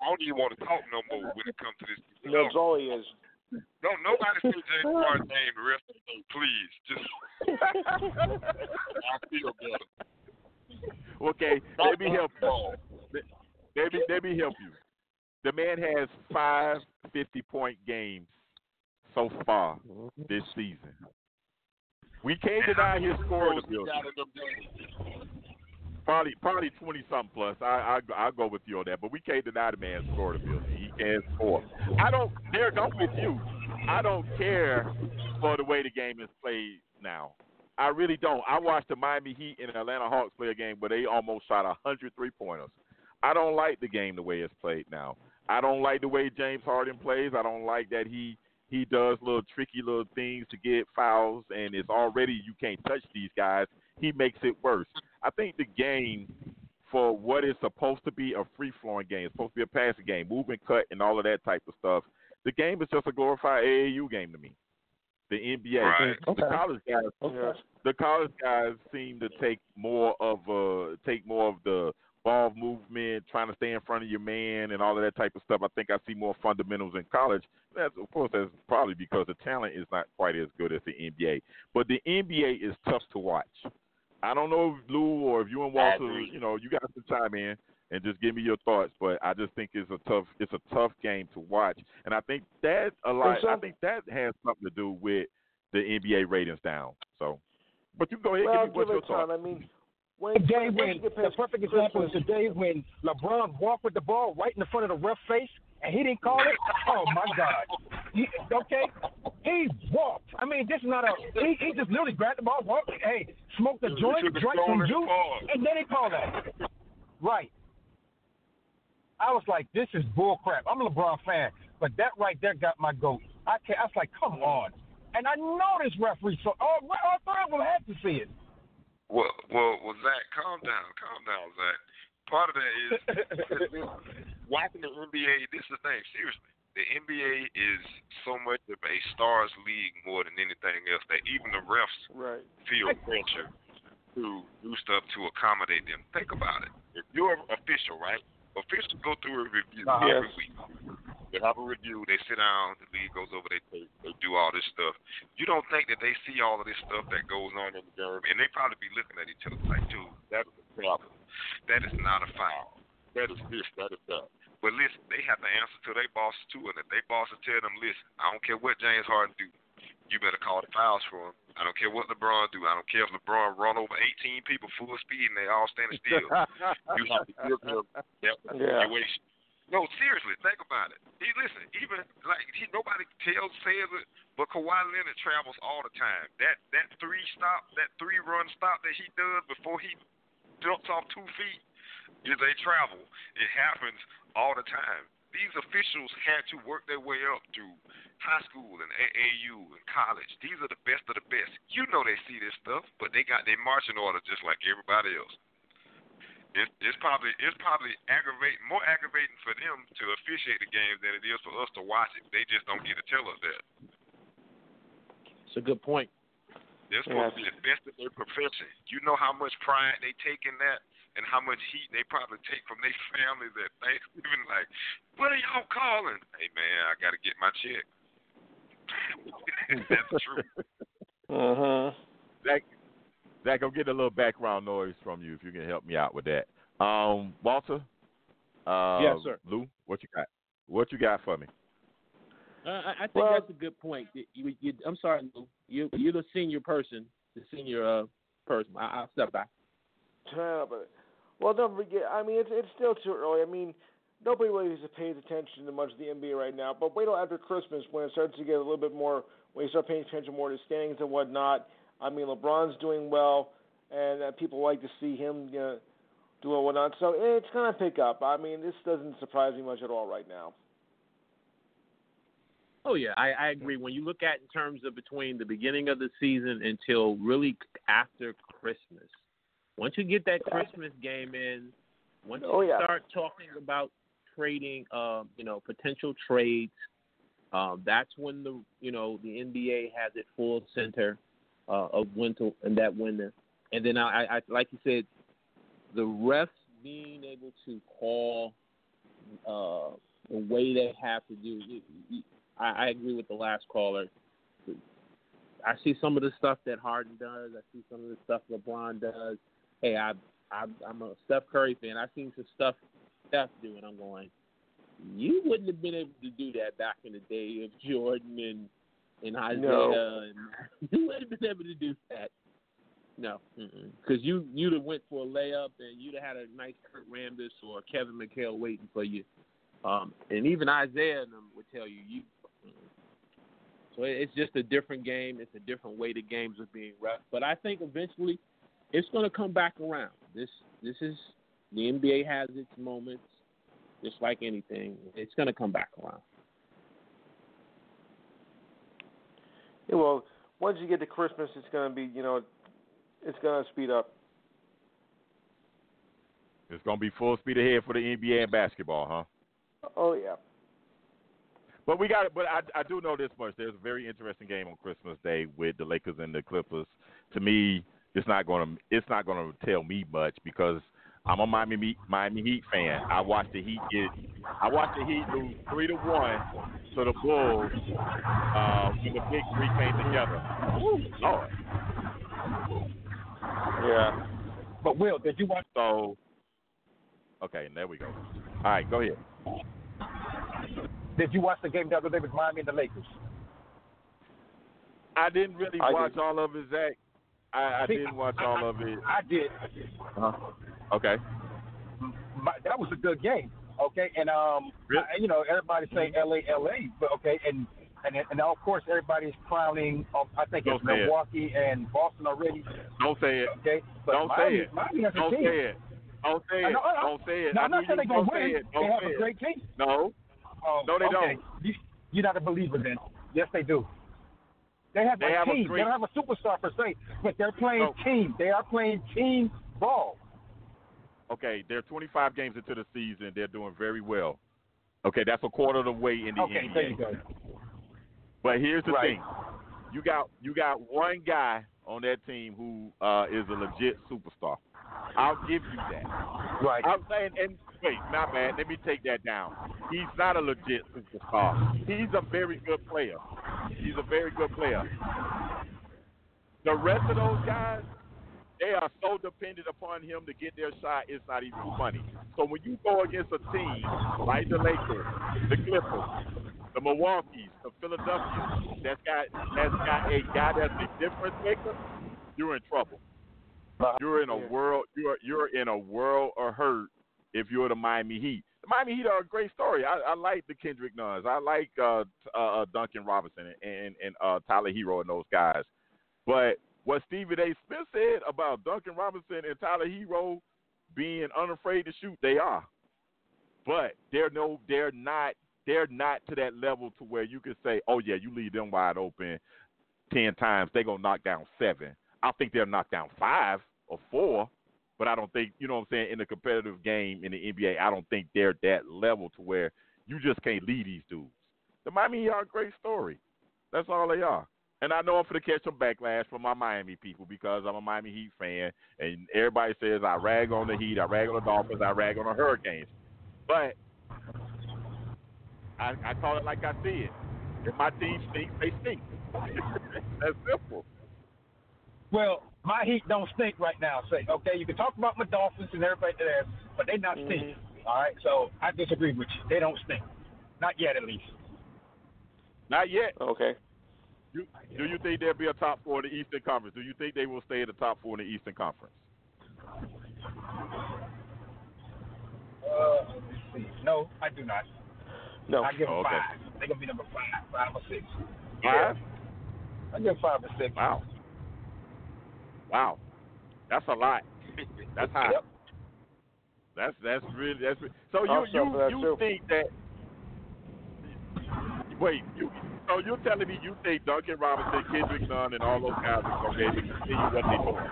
I don't even want to talk no more when it comes to this. That's all he is. No, nobody say James Harden name the rest of the day, please. Just I feel better. Okay, let me help you. Let me let me help you. The man has five 50 point games so far this season. We can't deny his scoring ability. Out of them. Probably probably twenty something plus. I I I'll go with you on that, but we can't deny the man's scoring ability. He can score. I don't, Derek. I'm with you. I don't care for the way the game is played now. I really don't. I watched the Miami Heat and Atlanta Hawks play a game where they almost shot a hundred three pointers. I don't like the game the way it's played now. I don't like the way James Harden plays. I don't like that he he does little tricky little things to get fouls, and it's already you can't touch these guys. He makes it worse. I think the game for what is supposed to be a free flowing game, it's supposed to be a passing game, movement cut, and all of that type of stuff. The game is just a glorified AAU game to me. The NBA, Right. the college guys, Yes. the college guys seem to take more of uh take more of the ball movement, trying to stay in front of your man, and all of that type of stuff. I think I see more fundamentals in college. That's of course that's probably because the talent is not quite as good as the NBA. But the NBA is tough to watch. I don't know if Lou or if you and Walter, you know, you got some time in and just give me your thoughts. But I just think it's a tough it's a tough game to watch, and I think that a lot. so- I think that has something to do with the NBA ratings down. So, but you go ahead, Well, give me what your thoughts. I mean, when Today when when the past perfect example is Christmas- today when LeBron walked with the ball right in the front of the ref face and he didn't call it. Oh my God! He, okay, he walked. I mean, this is not a. He, he just literally grabbed the ball, walked. Hey, smoked a joint, drank some juice, and then he called that. Right. I was like, this is bull crap. I'm a LeBron fan, but that right there got my goat. I can't, I was like, come mm. on. And I know this referee, so all, all three of them had to see it. Well, well, well, Zach, calm down, calm down, Zach. Part of that is watching the NBA. This is the thing, seriously. The NBA is so much of a stars league more than anything else that even the refs Right. feel pressure to do stuff to accommodate them. Think about it. If you're an official, right? Officials go through a review Uh-huh. every week. They have a review. They sit down. The league goes over. They tape. They do all this stuff. You don't think that they see all of this stuff that goes on in the game, and they probably be looking at each other like, "Dude, that is a problem. That is not a foul. That is this. That is that." But listen, they have to answer to their bosses too, and if their bosses tell them, "Listen, I don't care what James Harden do, you better call the fouls for him. I don't care what LeBron do. I don't care if LeBron run over 18 people full speed and they all standing still. you have to give him that Yeah. situation. No, seriously, think about it. He listen, even like he nobody tells says it, but Kawhi Leonard travels all the time. That that three stop, that three run stop that he does before he jumps off two feet is a travel. It happens all the time. These officials had to work their way up through high school and AAU and college. These are the best of the best. You know they see this stuff, but they got their marching order just like everybody else. It, it's probably it's probably aggravating more aggravating for them to officiate the games than it is for us to watch it. They just don't get to tell us that. It's a good point. They're supposed to be the best at their profession. You know how much pride they take in that and how much heat they probably take from their families at Thanksgiving. Like, what are y'all calling? Hey man, I got to get my check. That's true. Uh huh. Zach, Zach, I'm getting a little background noise from you if you can help me out with that. Um, Walter. Uh, Yes, sir. Lou, what you got? What you got for me? Uh, I, I think Well- that's a good point. You, you, you, I'm sorry, Lou. you, you're the senior person, the senior uh, person. I, I'll step back. Yeah, but well, don't forget. I mean, it's it's still too early. I mean, nobody really pays attention to much of the NBA right now. But wait till after Christmas when it starts to get a little bit more. When you start paying attention more to standings and whatnot. I mean, LeBron's doing well, and uh, people like to see him you know, do well, whatnot. So it's gonna pick up. I mean, this doesn't surprise me much at all right now. Oh yeah, I, I agree. When you look at in terms of between the beginning of the season until really after Christmas, once you get that Christmas game in, once you Oh, yeah. start talking about trading, um, you know, potential trades, um, that's when the you know the NBA has it full center uh, of to and that winner. And then I, I like you said, the refs being able to call uh, the way they have to do. I, I agree with the last caller. I see some of the stuff that Harden does. I see some of the stuff LeBron does. Hey, I, I I'm a Steph Curry fan. I've seen some stuff Steph do, and I'm going. You wouldn't have been able to do that back in the day of Jordan and and Isaiah, No. and you wouldn't have been able to do that. No, because you you'd have went for a layup and you'd have had a nice Kurt Rambis or Kevin McHale waiting for you. Um, and even Isaiah and them would tell you you. So it's just a different game. It's a different way the games are being ref. But I think eventually, it's going to come back around. This this is the NBA has its moments, just like anything. It's going to come back around. Yeah, well, once you get to Christmas, it's gonna be you know, it's gonna speed up. It's gonna be full speed ahead for the NBA and basketball, huh? Oh yeah. But we got it. But I, I do know this much. There's a very interesting game on Christmas Day with the Lakers and the Clippers. To me, it's not gonna it's not gonna tell me much because I'm a Miami Heat, Miami Heat fan. I watched the Heat get I watched the Heat lose three to one to the Bulls uh, when the big three came together. Ooh, Lord. Yeah. But Will, did you watch? So okay, there we go. All right, go ahead. Did you watch the game the other day with Miami and the Lakers? I didn't really I watch didn't. all of it, Zach. I, I See, didn't watch I- all of it. I did. Okay. My, that was a good game. Okay, and um, Really? I- you know, everybody say L.A. L.A. But okay, and and and of course everybody's crowning. Um, I think it's Don't say it. Milwaukee and Boston already. Don't say it. Okay, but Don't Miami, say it. Miami has Don't team. say it. Don't say it. know, I- Don't say it. No, I I'm not saying they're gonna win. They have a great team. No. Oh, No, they okay. don't. You, you're not a believer then. Yes, they do. They have They a have a team. great- They don't have a superstar per se, but they're playing No. team. They are playing team ball. Okay, they're 25 games into the season. They're doing very well. Okay, that's a quarter of the way in the Okay, NBA. there you go. But here's the Right. thing: you got you got one guy on that team who uh, is a legit superstar. I'll give you that. Right. I'm saying, and wait, not bad. Let me take that down. He's not a legit superstar. He's a very good player. He's a very good player. The rest of those guys, they are so dependent upon him to get their shot. It's not even funny. So when you go against a team like the Lakers, the Clippers, the Milwaukee's, the Philadelphia, that's got that's got a guy that's a difference maker, you're in trouble. You're in a world. You're you're in a world of hurt if you're the Miami Heat. The Miami Heat are a great story. I, I like the Kendrick Nunns. I like uh, uh, uh, Duncan Robinson and and uh, Tyler Herro and those guys. But what Stephen A. Smith said about Duncan Robinson and Tyler Herro being unafraid to shoot, they are. But they're no, they're not, they're not to that level to where you can say, oh yeah, you leave them wide open ten times, they're gonna knock down seven. I think they'll knock down five or four, but I don't think you know what I'm saying in the competitive game in the NBA. I don't think they're that level to where you just can't lead these dudes. The Miami Heat are a great story. That's all they are. And I know I'm going to catch some backlash from my Miami people because I'm a Miami Heat fan, and everybody says I rag on the Heat, I rag on the Dolphins, I rag on the Hurricanes. But I, I call it like I see it. If my team stinks, they stink. That's simple. Well, my Heat don't stink right now. Say, okay, you can talk about my Dolphins and everybody there, but they not stink. All right, so I disagree with you. They don't stink, not yet at least. Not yet. Okay. You, do you think there'll be a top four in the Eastern Conference? Do you think they will stay in the top four in the Eastern Conference? Uh, let's see. No, I do not. No. I give them okay. five. They're gonna be number five, five or six. Five? I give them five or six. Wow. Wow. That's a lot. That's high. Yep. That's that's really that's re- so you I'll settle for that you you too. think that wait you so you're telling me you think Duncan Robinson, Kendrick Nunn, and all those guys are gonna be able to continue what they're doing?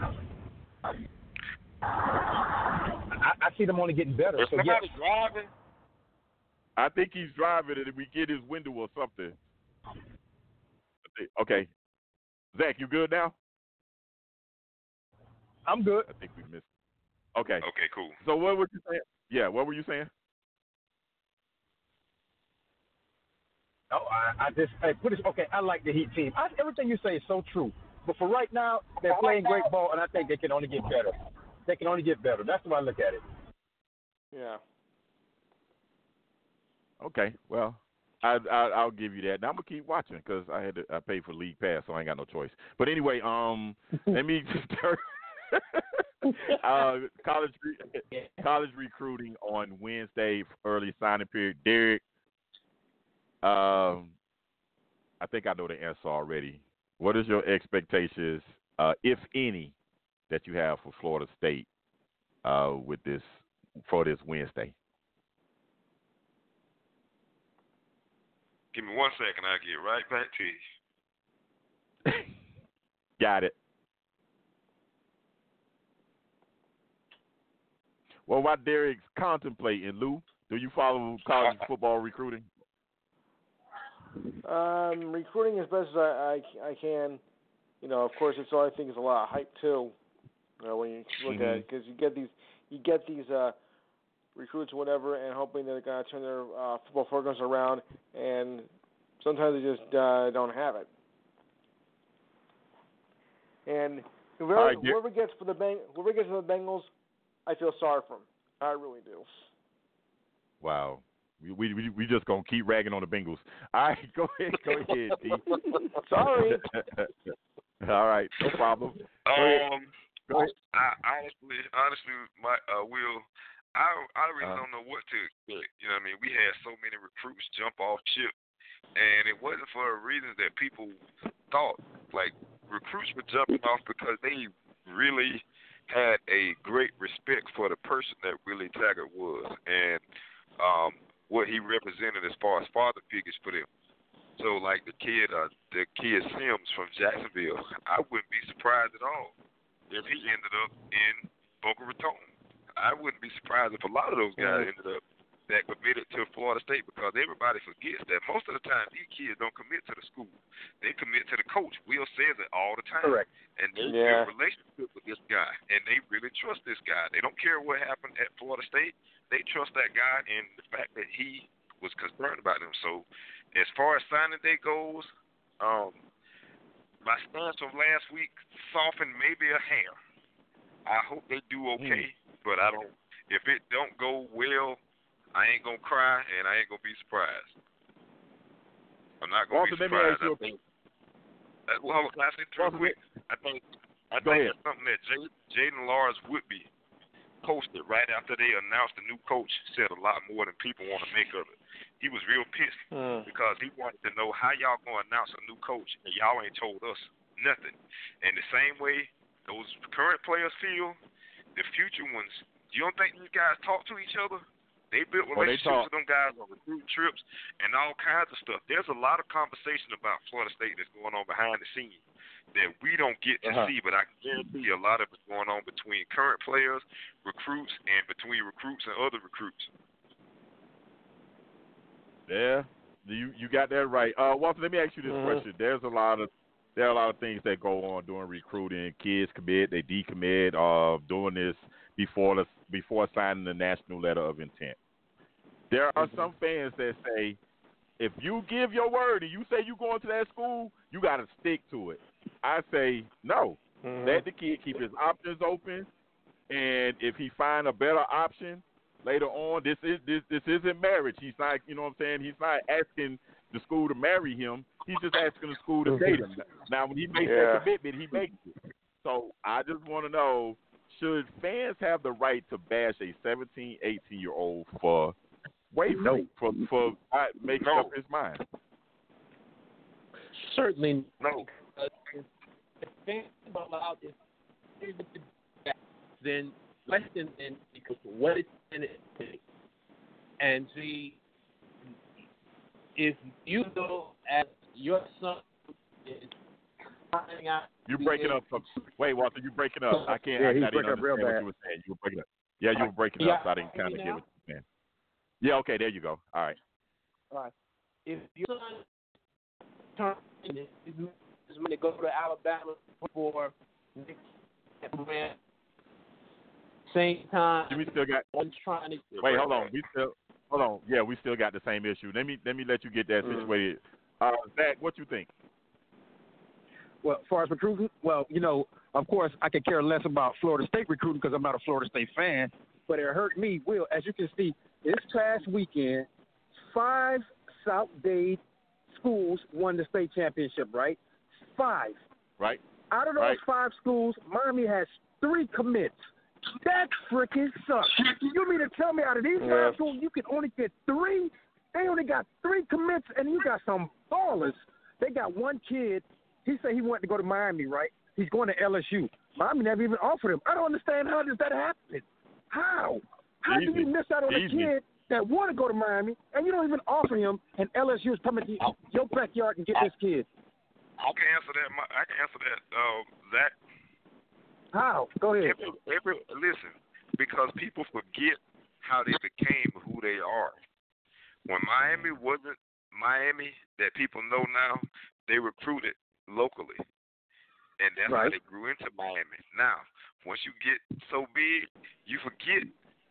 I, I see them only getting better. If So yes, somebody driving, I think he's driving it. If we get his window or something. Okay, Zach, you good now? I'm good. I think we missed. Okay. okay, cool. So what were you saying? Yeah, what were you saying? No, I, I just hey, put it okay. I like the Heat team. I, everything you say is so true. But for right now, they're playing great ball, and I think they can only get better. They can only get better. That's the way I look at it. Yeah. Okay, well, I, I I'll give you that. Now I'm gonna keep watching because I had to, I paid for league pass, so I ain't got no choice. But anyway, um, let me just start. uh, college re- college recruiting on Wednesday, early signing period. Derek, um, I think I know the answer already. What is your expectations, uh, if any, that you have for Florida State uh, with this for this Wednesday? Give me one second, I'll get right back to you. Got it. Well, while Derek's contemplating, Lou, do you follow college football recruiting? Um, recruiting as best as I, I, I can. You know, of course, it's all I think is a lot of hype too. You know, when you look at it, because you get these, you get these uh, recruits, or whatever, and hoping they're going to turn their uh, football programs around, and sometimes they just uh, don't have it. And whoever, right, whoever gets for the Beng- whoever gets for the Bengals, I feel sorry for him. I really do. Wow. We we we, we just gonna keep ragging on the Bengals. All right, go ahead, go ahead, D. Sorry. All right, no problem. Um, Go ahead. I honestly, honestly, my uh, will, I I really Uh-huh. don't know what to expect. You know what I mean? We had so many recruits jump off ship, and it wasn't for reasons that people thought. Like recruits were jumping off because they really had a great respect for the person that Willie Taggart was and um, what he represented as far as father figures for them. So, like the kid, uh, the kid Sims from Jacksonville, I wouldn't be surprised at all if he ended up in Boca Raton. I wouldn't be surprised if a lot of those guys ended up that committed to Florida State because everybody forgets that most of the time these kids don't commit to the school. They commit to the coach. Will says it all the time. Correct. And they Yeah. build a relationship with this guy. And they really trust this guy. They don't care what happened at Florida State. They trust that guy and the fact that he was concerned about them. So as far as signing day goes, um, my stance from last week softened maybe a hair. I hope they do okay, but I don't. If it don't go well, I ain't gonna cry and I ain't gonna be surprised. I'm not gonna Walter, be let me surprised. ask you I a- think. Uh, well, can I say real quick? I think I Go think ahead. it's something that Jay- Jaden Lars would be posted right after they announced the new coach said a lot more than people want to make of it. He was real pissed Hmm. because he wanted to know how y'all gonna announce a new coach and y'all ain't told us nothing. And the same way those current players feel, the future ones, you don't think these guys talk to each other? They built Oh, they relationships with them guys on recruit trips and all kinds of stuff. There's a lot of conversation about Florida State that's going on behind the scenes that we don't get to Uh-huh. see, but I can guarantee you a lot of it's going on between current players, recruits, and between recruits and other recruits. Yeah, you you got that right. Uh, Walter, let me ask you this Mhm. question. There's a lot of there are a lot of things that go on during recruiting. Kids commit, they decommit, uh, doing this before the before signing the national letter of intent. There are some fans that say, if you give your word and you say you're going to that school, you got to stick to it. I say no. Mhm. Let the kid keep his options open, and if he find a better option later on, this is this this isn't marriage. He's not, you know what I'm saying. He's not asking the school to marry him. He's just asking the school to date him. Now, when he makes Yeah. that commitment, he makes it. So I just want to know: should fans have the right to bash a 17, 18 year old for wavering, No. for for not making No. up his mind? Certainly, No. if fans are allowed to do that, then question then because what is in it and see if you go as your son finding out You're breaking up. Some, wait, Walter, you're breaking up. I can't. Yeah, I, he's I didn't breaking up understand real what bad. you were saying. You were breaking up. Yeah, you were breaking Yeah, up. So I didn't kind of get now? what you're saying. Yeah. Okay. There you go. All right. All right. if your son turns is going to go to Alabama for same time We still got. one's trying to Wait, hold on. We still. Hold on. Yeah, we still got the same issue. Let me let me let you get that Mm. situated. Uh, Zach, what you think? Well, as far as recruiting, well, you know, of course, I could care less about Florida State recruiting because I'm not a Florida State fan. But it hurt me, Will, as you can see, this past weekend, five South Dade schools won the state championship, right? Five. Right. Out of those Right. five schools, Miami has three commits. That freaking sucks. You mean to tell me out of these Yeah. five schools you can only get three? They only got three commits, and you got some ballers. They got one kid. He said he wanted to go to Miami, right? He's going to LSU. Miami never even offered him. I don't understand how does that happen. How? How do you miss out on Easy. a kid that want to go to Miami and you don't even offer him, and LSU is coming to your backyard and get this kid? I can answer that. I can answer that. Uh, Zach, How? Go ahead. every, every listen, because people forget how they became who they are. When Miami wasn't Miami that people know now, they recruited locally, and that's how Right. they grew into Miami. Now, once you get so big, you forget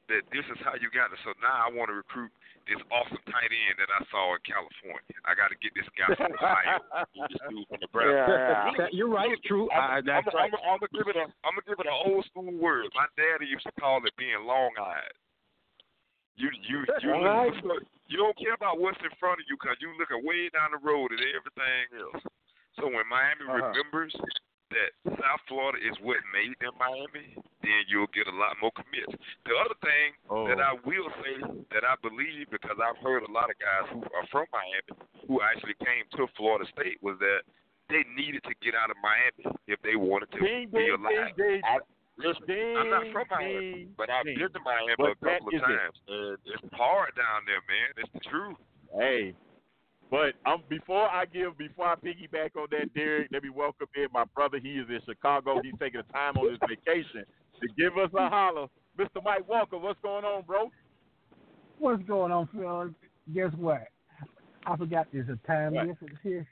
that this is how you got it. So now I want to recruit this awesome tight end that I saw in California. I got to get this guy from Ohio, this dude from Nebraska. Yeah, That- You're right. True. I'm, Uh, that's I'm, right. I'm, I'm gonna give it a I'm gonna give it an old school word. My daddy used to call it being long eyed. You you you Long-eyed? you don't care about what's in front of you because you looking way down the road at everything else. So when Miami Uh-huh. remembers that South Florida is what made them Miami, then you'll get a lot more commits. The other thing Oh. that I will say that I believe because I've heard a lot of guys who are from Miami who actually came to Florida State was that they needed to get out of Miami if they wanted to Ding, be ding, alive. ding, ding. I, Listen, I'm not from Miami, but I've been to Miami But a couple of is it. times, and it's hard down there, man. It's the truth. Hey, but um, before I give, before I piggyback on that, Derek, let me welcome in my brother. He is in Chicago. He's taking the time on his vacation to give us a holler. Mr. Mike Walker, what's going on, bro? What's going on, Phil? Guess what? I forgot there's a time difference here.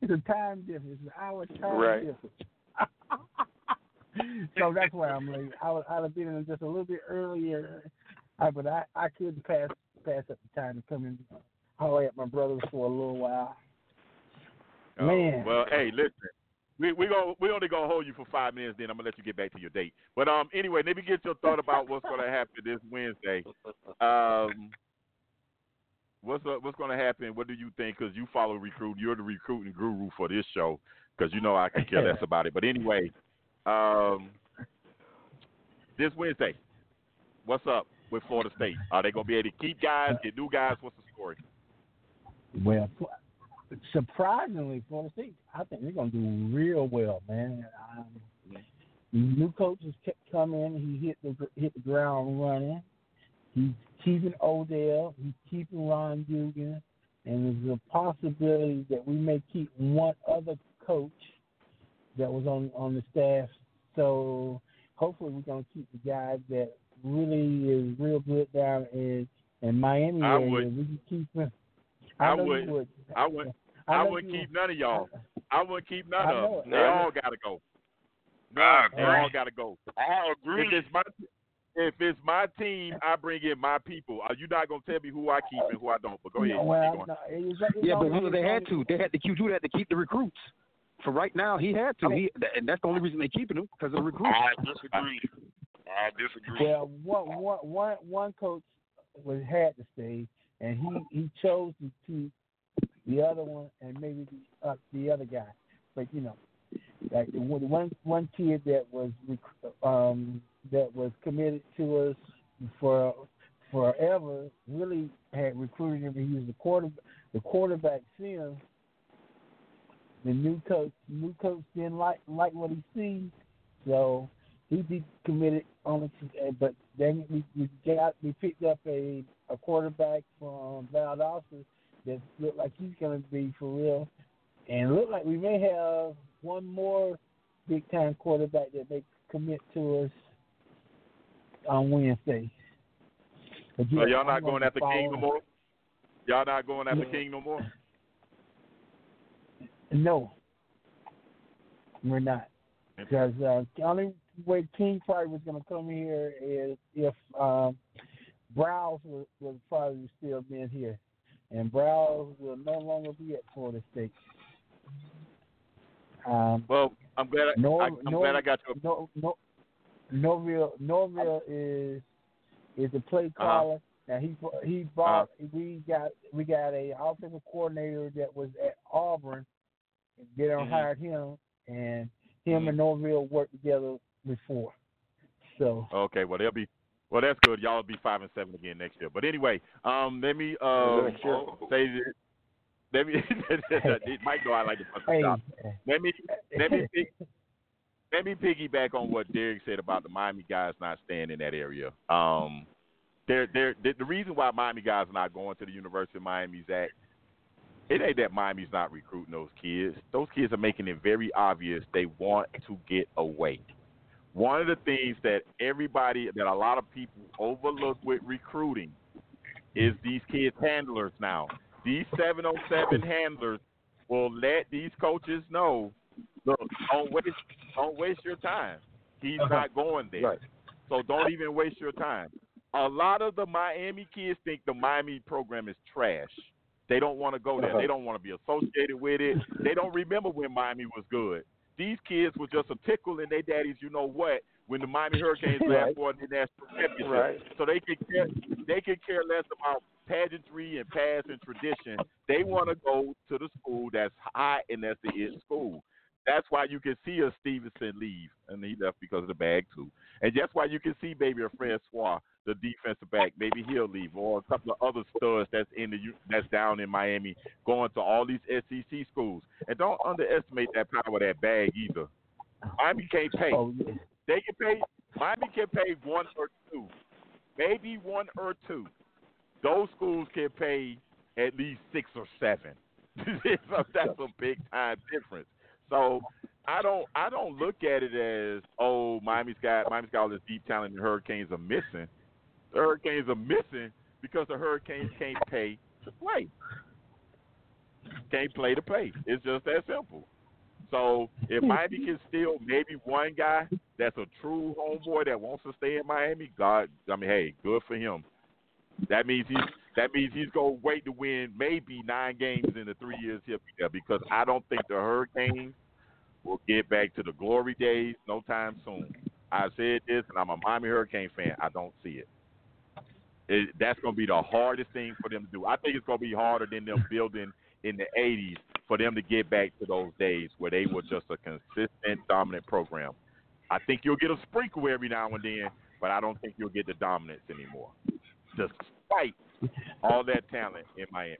It's a time difference, an hour time Right. difference. so that's why I'm late. I would I'd have been in just a little bit earlier, but I I couldn't pass pass up the time to come in holler at my brothers for a little while. Oh, Man. well, hey, listen. We we go we only gonna hold you for five minutes. Then I'm gonna let you get back to your date. But um, anyway, let me get your thought about what's gonna happen this Wednesday. Um, what's uh, what's gonna happen? What do you think? Because you follow recruit, you're the recruiting guru for this show. Because you know I can care less about it. But anyway, um, this Wednesday, what's up with Florida State? Are they gonna be able to keep guys, get new guys? What's the story? Well, surprisingly, Florida State, I think they're going to do real well, man. Um, new coaches kept coming. He hit the hit the ground running. He's keeping Odell. He's keeping Ron Dugan, and there's a possibility that we may keep one other coach that was on on the staff. So hopefully, we're going to keep the guy that really is real good down in in Miami I area. would. We can keep him. I know you would. would. I would. I know wouldn't you keep none of y'all. I wouldn't keep none of know them. it. They all gotta go. I They all gotta go. I agree. If it's my if it's my team, I bring in my people. Are you not gonna tell me who I keep and who I don't? But go ahead. No, keep well, no, it was- Yeah, but only- remember they had to. They had to keep. You had to keep the recruits. For right now, he had to. He, and that's the only reason they're keeping him because of the recruits. I disagree. I disagree. Well, one, one, one, one coach was had to stay, and he he chose to the other one and maybe the, uh, the other guy. But you know, like one one kid that was um that was committed to us for forever really had recruited him. He was the quarter the quarterback Sims. The new coach new coach didn't like like what he sees, so he be committed on it. But then we we got we picked up a a quarterback from Valdosta that looked like he's going to be for real, and look like we may have one more quarterback that they commit to us on Wednesday. So y'all not going after King no more? Y'all not going after Yeah. King no more? No, we're not. Because uh, the only way King probably was going to come here is if um, Briles was, was probably still been here, and Briles will no longer be at Florida State. Um, Well, I'm glad. I, Nor- I, I'm Nor- glad I got your. no, no, Norvell, Norvell is is the play Uh-huh. caller. Now he he bought. We got we got a offensive coordinator that was at Auburn. And They don't Mhm. hired him, and him Mhm. and Norvell worked together before. So Okay, well they'll be. Well, that's good. Y'all will be five and seven again next year. But anyway, um, let me uh Next say this. Let me. Mike know I like to put hey, stop. Let me let me pick, let me piggyback on what Derek said about the Miami guys not staying in that area. Um, they're, they're, the the reason why Miami guys are not going to the University of Miami is that it ain't that Miami's not recruiting those kids. Those kids are making it very obvious they want to get away. One of the things that everybody, that a lot of people overlook with recruiting is these kids' handlers now. These 707 handlers will let these coaches know, look, don't waste, don't waste your time. He's Uh-huh. not going there. Right. So don't even waste your time. A lot of the Miami kids think the Miami program is trash. They don't want to go there. They don't want to be associated with it. They don't remember when Miami was good. These kids were just a tickle in their daddies, you know what, when the Miami Hurricanes last Right. won the national championship. Right. So they could care they could care less about pageantry and past and tradition. They want to go to the school that's high and that's the it school. That's why you can see a Stevenson leave, and he left because of the bag too. And that's why you can see maybe a Francois, the defensive back, maybe he'll leave, or a couple of other studs that's in the that's down in Miami, going to all these SEC schools. And don't underestimate that power of that bag either. Miami can't pay. oh yeah, They can pay. Miami can pay one or two, maybe one or two. Those schools can pay at least six or seven. so that's a big time difference. So I don't I don't look at it as oh Miami's got Miami's got all this deep talent and the Hurricanes are missing. The Hurricanes are missing because the Hurricanes can't pay to play. Can't play to pay. It's just that simple. So if Miami can steal maybe one guy that's a true homeboy that wants to stay in Miami, God, I mean, hey, good for him. That means he's that means he's gonna wait to win maybe nine games in the three years he'll be there because I don't think the Hurricanes will get back to the glory days no time soon. I said this, and I'm a Miami Hurricane fan. I don't see it. it that's going to be the hardest thing for them to do. I think it's going to be harder than them building in the 80s for them to get back to those days where they were just a consistent, dominant program. I think you'll get a sprinkle every now and then, but I don't think you'll get the dominance anymore, despite all that talent in Miami.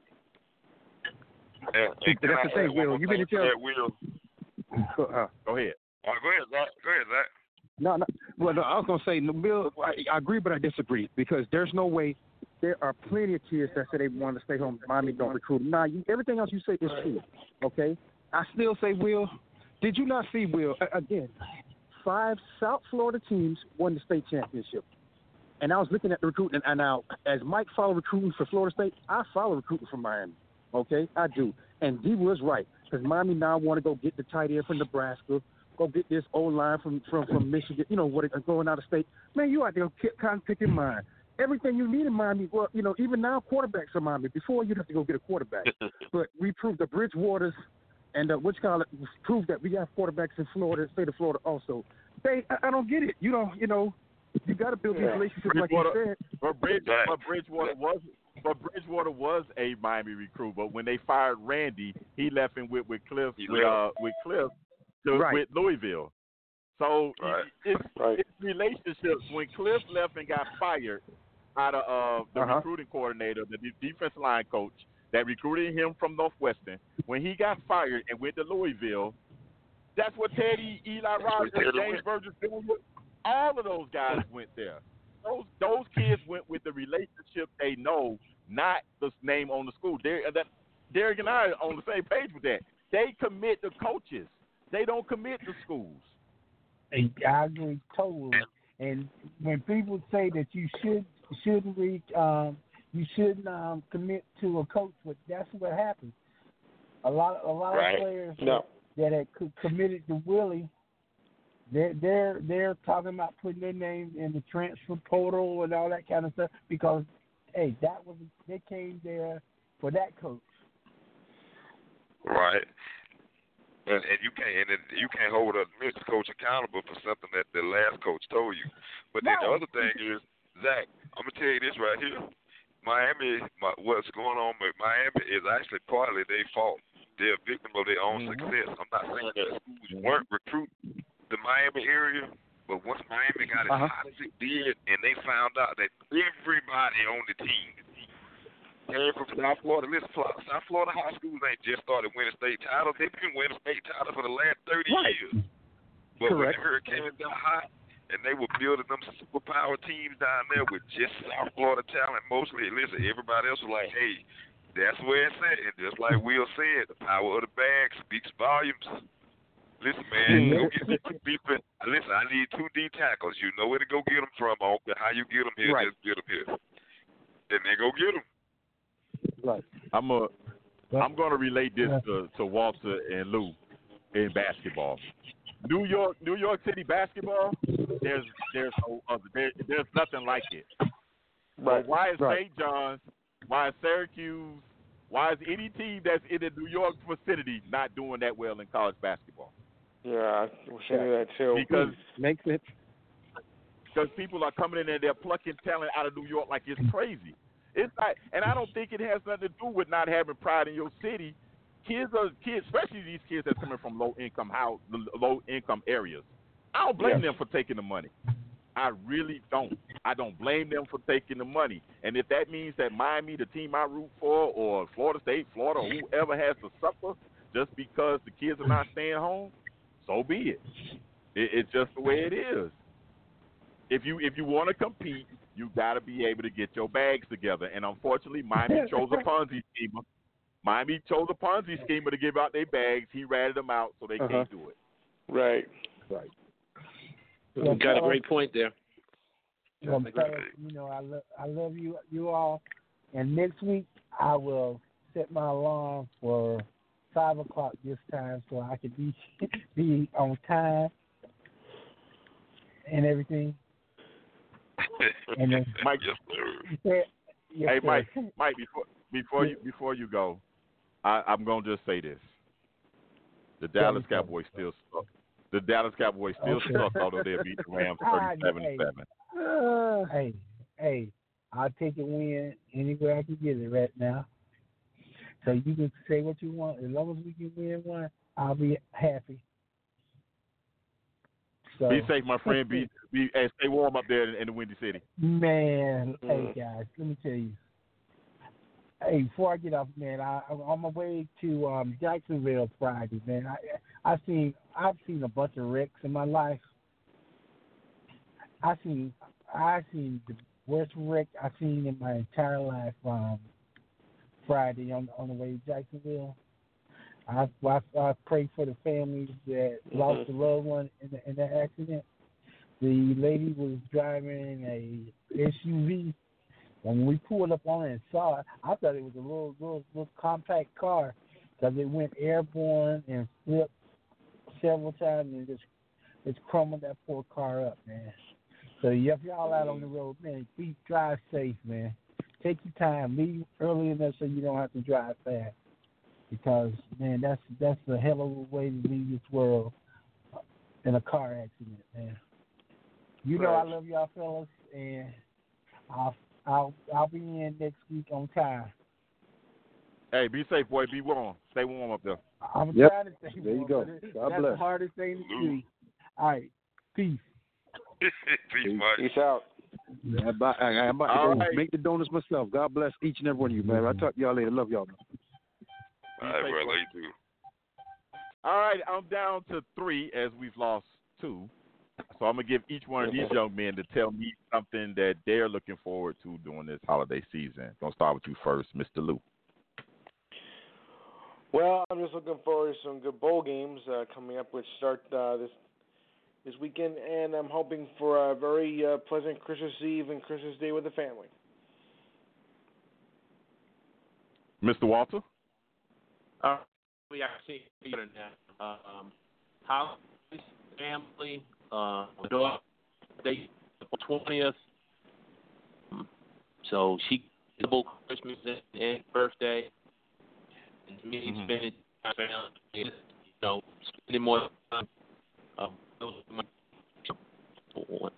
And, and can That's the thing, Will. You thing mean to to tell- that, Will? Uh, Go ahead. All right, go ahead, Zach. Go ahead, Zach. No, no. Well, no, I was gonna say, no, Bill. I, I agree, but I disagree because there's no way. There are plenty of kids that say they want to stay home. Miami don't recruit. Nah, you, everything else you say is true. Okay, I still say, Will. Did you not see Will again? Five South Florida teams won the state championship, and I was looking at the recruiting. And now, as Mike follow recruiting for Florida State, I follow recruiting for Miami. Okay, I do. And D was right because Miami now want to go get the tight end from Nebraska, go get this old line from from from Michigan. You know what? Going out of state, man. You out there kind of picking mine. Everything you need in Miami. Well, you know, even now quarterbacks are Miami. Before you'd have to go get a quarterback, but we proved the Bridgewaters and uh, what you call it proved that we have quarterbacks in Florida, state of Florida also. They, I, I don't get it. You don't, you know, you got to build these relationships like you Bridgewater- said. But, Bridge, but Bridgewater was but Bridgewater was a Miami recruit. But when they fired Randy, he left and went with Cliff with uh with Cliff to, Right. with Louisville. So Right. it's, Right. it's relationships. When Cliff left and got fired out of uh, the Uh-huh. recruiting coordinator, the defense line coach that recruited him from Northwestern, when he got fired and went to Louisville, that's what Teddy, Eli Rogers, Teddy James went. Burgess, Jr., all of those guys went there. Those those kids went with the relationship they know, not the name on the school. Derek, that Derek and I are on the same page with that. They commit to coaches. They don't commit to schools. And I agree totally. And when people say that you should shouldn't reach, um, you shouldn't um, commit to a coach, but that's what happens. A lot, a lot Right. of players No. that had committed to Willie, they're they're they're talking about putting their name in the transfer portal and all that kind of stuff because, hey, that was they came there for that coach. Right. And, and you can't and then you can't hold a Mr. Coach accountable for something that the last coach told you. But then the other thing is, Zach, I'm gonna tell you this right here. Miami, my, what's going on with Miami is actually partly their fault. They're a victim of their own Mhm. success. I'm not saying that schools weren't recruiting the Miami area, but once Miami got as Uh-huh. hot as it did, and they found out that everybody on the team came from South Florida. Listen, South Florida high schools ain't just started winning state titles. They've been winning state titles for the last 30 Right. years. But when Correct. the Hurricanes got hot and they were building them superpower teams down there with just South Florida talent mostly, listen, everybody else was like, hey, that's where it's at. And just like Will said, the power of the bag speaks volumes. Listen, man, go get me two defense. Listen, I need two D tackles. You know where to go get them from. I don't care how you get them here, Right. just get them here. And they go get them. Right. I'm a But- I'm going to relate this Yeah. to, to Walter and Lou in basketball. New York, New York City basketball. There's there's no other. There, there's nothing like it. Right. But why is Right. St. John's? Why is Syracuse? Why is any team that's in the New York vicinity not doing that well in college basketball? Yeah, I wish I knew that too. Because mm. Makes sense. because people are coming in and they're plucking talent out of New York like it's crazy. It's not, and I don't think it has nothing to do with not having pride in your city. Kids are kids, especially these kids that's coming from low income house, low income areas. I don't blame Yeah. them for taking the money. I really don't. I don't blame them for taking the money. And if that means that Miami, the team I root for, or Florida State, Florida, whoever has to suffer just because the kids are not staying home, so be it. It, it's just the way it is. If you if you want to compete, you got to be able to get your bags together. And unfortunately, Miami chose a Ponzi schemer. Miami chose a Ponzi schemer to give out their bags. He ratted them out, so they Uh-huh. can't do it. Right. Right. Well, You got a great point there. well, fellas, you know, I love I love you you all. And next week I will set my alarm for five o'clock this time so I can be be on time and everything. And then Mike, yes, sir. Yes, Hey, sir. Mike. Mike, before before you before you go, I, I'm gonna just say this: the Dallas Cowboys still suck. The Dallas Cowboys still Okay. suck, although they beat the Rams 37-7. Uh, hey, hey, I'll take a win anywhere I can get it right now. So you can say what you want. As long as we can win one, I'll be happy. So, Be safe, my friend. Be be hey, stay warm up there in, in the Windy City. Man, Mm. hey guys, let me tell you. Hey, before I get off, man, I, I'm on my way to um, Jacksonville Friday, man. I I've seen I've seen a bunch of wrecks in my life. I seen I seen the worst wreck I've seen in my entire life. Um, Friday on on the way to Jacksonville. I I, I pray for the families that mm-hmm. lost a loved one in the, in that accident. The lady was driving a SUV. When we pulled up on it and saw it, I thought it was a little little, little compact car because it went airborne and flipped several times and just it's crumbled that poor car up, man. So if y'all out on the mm. road, man, be drive safe, man. Take your time, leave early enough so you don't have to drive fast. Because man, that's that's a hell of a way to leave this world in a car accident, man. You know I love y'all fellas, and I'll I'll I'll be in next week on time. Hey, be safe, boy. Be warm. Stay warm up there. I'm Yep. trying to stay There you warm, go. but it- God that's bless. the hardest thing to do. All right, peace. Peace, Mike. Peace out. I'm about, I, I'm about to go right. make the donuts myself. God bless each and every one of you, man. I'll talk to y'all later. Love y'all. Man. All right, bro. Love you too. All right, I'm down to three as we've lost two. So I'm gonna give each one of these young men to tell me something that they're looking forward to during this holiday season. Gonna start with you first, Mr. Lou. Well, I'm just looking forward to some good bowl games uh, coming up, which start uh, this this weekend, and I'm hoping for a very uh, pleasant Christmas Eve and Christmas Day with the family. Mr. Walter. Uh, we actually here now. Um, house, family, uh, daughter, they twentieth. So she double Christmas and, and birthday, and me Mhm. spending time you know, spending more time. Um, those are.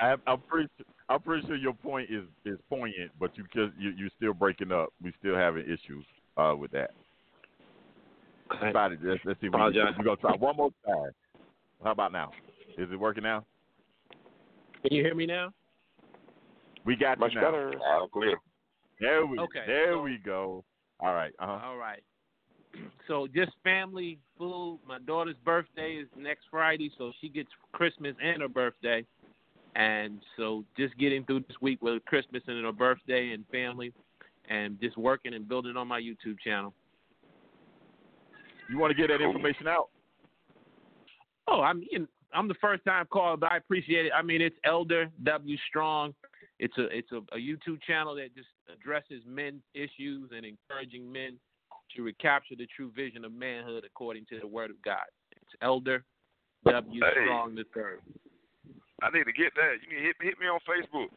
I, I'm pretty. I'm pretty sure your point is is poignant, but you just you you're still breaking up. We still having issues uh, with that. Okay. Let's, let's see. We, Apologize. we're gonna try one more time. How about now? Is it working now? Can you hear me now? We got Much you now. better. Loud clear. There we Okay, there so- we go. All right. Uh-huh. All right. So just family food. My daughter's birthday is next Friday, so she gets Christmas and her birthday. And so just getting through this week with Christmas and her birthday and family and just working and building on my YouTube channel. You want to get that information out? Oh, I'm you I'm the first time caller, but I appreciate it. I mean, it's Elder W Strong. It's a it's a, a YouTube channel that just addresses men's issues and encouraging men to recapture the true vision of manhood according to the Word of God. It's Elder W Hey. Strong the third. I need to get that. You need to hit, hit me on Facebook.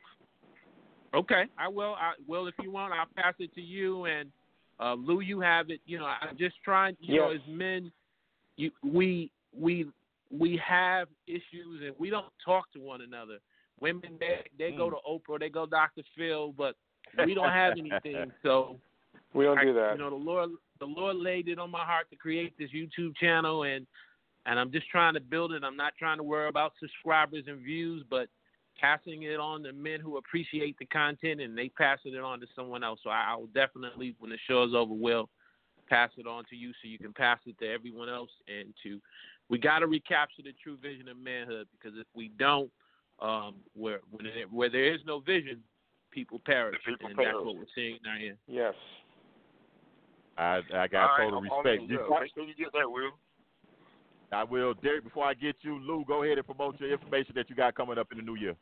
Okay, I will. I will if you want. I'll pass it to you and uh, Lou. You have it. You know, I'm just trying. You know, as men, you we we we have issues and we don't talk to one another. Women they they go to Oprah, they go Dr. Phil, but we don't have anything. So We don't I- do that. You know, the Lord the Lord laid it on my heart to create this YouTube channel and and I'm just trying to build it. I'm not trying to worry about subscribers and views, but passing it on to men who appreciate the content and they passing it on to someone else. So I, I will definitely, when the show is over, will pass it on to you so you can pass it to everyone else and to we got to recapture the true vision of manhood because if we don't um, where when it, where there is no vision people perish people and perish. that's what we're seeing now here Yes. I I got All right, total I'm on respect. it, You- Make sure you get that, Will. I will, Derek. Before I get you, Lou, go ahead and promote your information that you got coming up in the new year.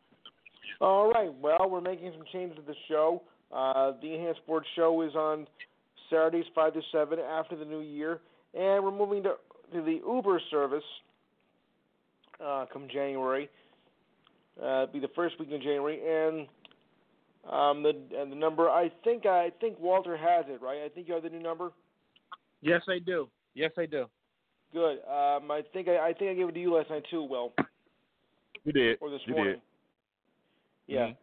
All right. Well, we're making some changes to the show. Uh, the Enhanced Sports Show is on Saturdays five to seven after the new year, and we're moving to to the Uber service uh, come January. Uh, it'll be the first week in January, and um, the and the number I think I think Walter has it right. I think you have the new number. yes I do yes I do Good. Um, I think I, I think I gave it to you last night too. Will You did. or this you morning. did. Yeah. Mhm.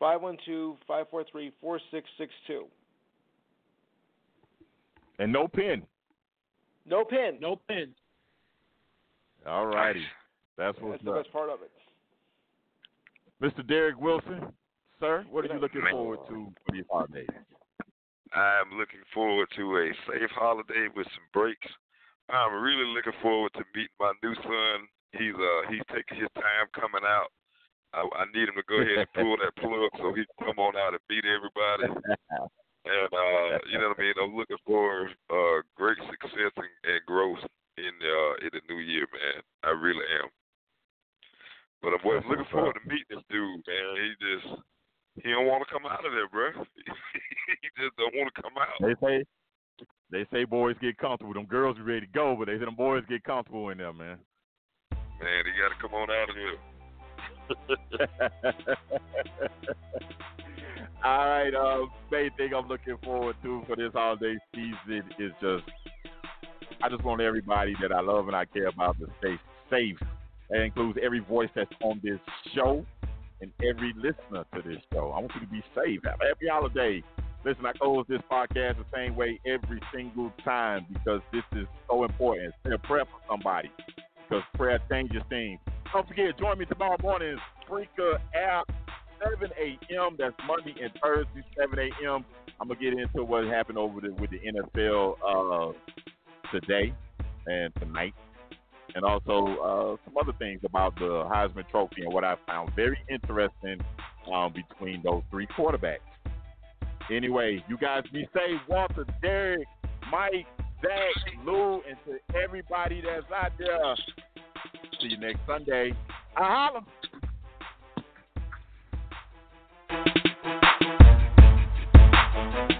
Five one two five four three four six six two. And no pin. No pin. no pins All righty. That's That's the up. best part of it. Mr. Derek Wilson, sir, what are you looking forward to for these holidays? I'm looking forward to a safe holiday with some breaks. I'm really looking forward to meeting my new son. He's uh he's taking his time coming out. I, I need him to go ahead and pull that plug so he can come on out and meet everybody. And uh, you know what I mean. I'm looking for uh great success and, and growth in uh in the new year, man. I really am. But I'm looking forward to meeting this dude, man. He just he don't want to come out of there, bro. he just don't want to come out. They say they say boys get comfortable. Them girls are ready to go, but they say them boys get comfortable in there, man. Man, he got to come on out of here. All right, uh, main thing I'm looking forward to for this holiday season is just I just want everybody that I love and I care about to stay safe. That includes every voice that's on this show and every listener to this show. I want you to be safe. Have happy holiday. Listen, I close this podcast the same way every single time because this is so important. Say a prayer for somebody because prayer changes things. Don't forget, join me tomorrow morning, Spreaker app, 7 a.m. That's Monday and Thursday, 7 a.m. I'm gonna get into what happened over the, with the NFL uh, today and tonight, and also uh, some other things about the Heisman Trophy and what I found very interesting um, between those three quarterbacks. Anyway, you guys be safe. Walter, Derek, Mike, Zach, Lou, and to everybody that's out there. See you next Sunday. I holla. Thank you.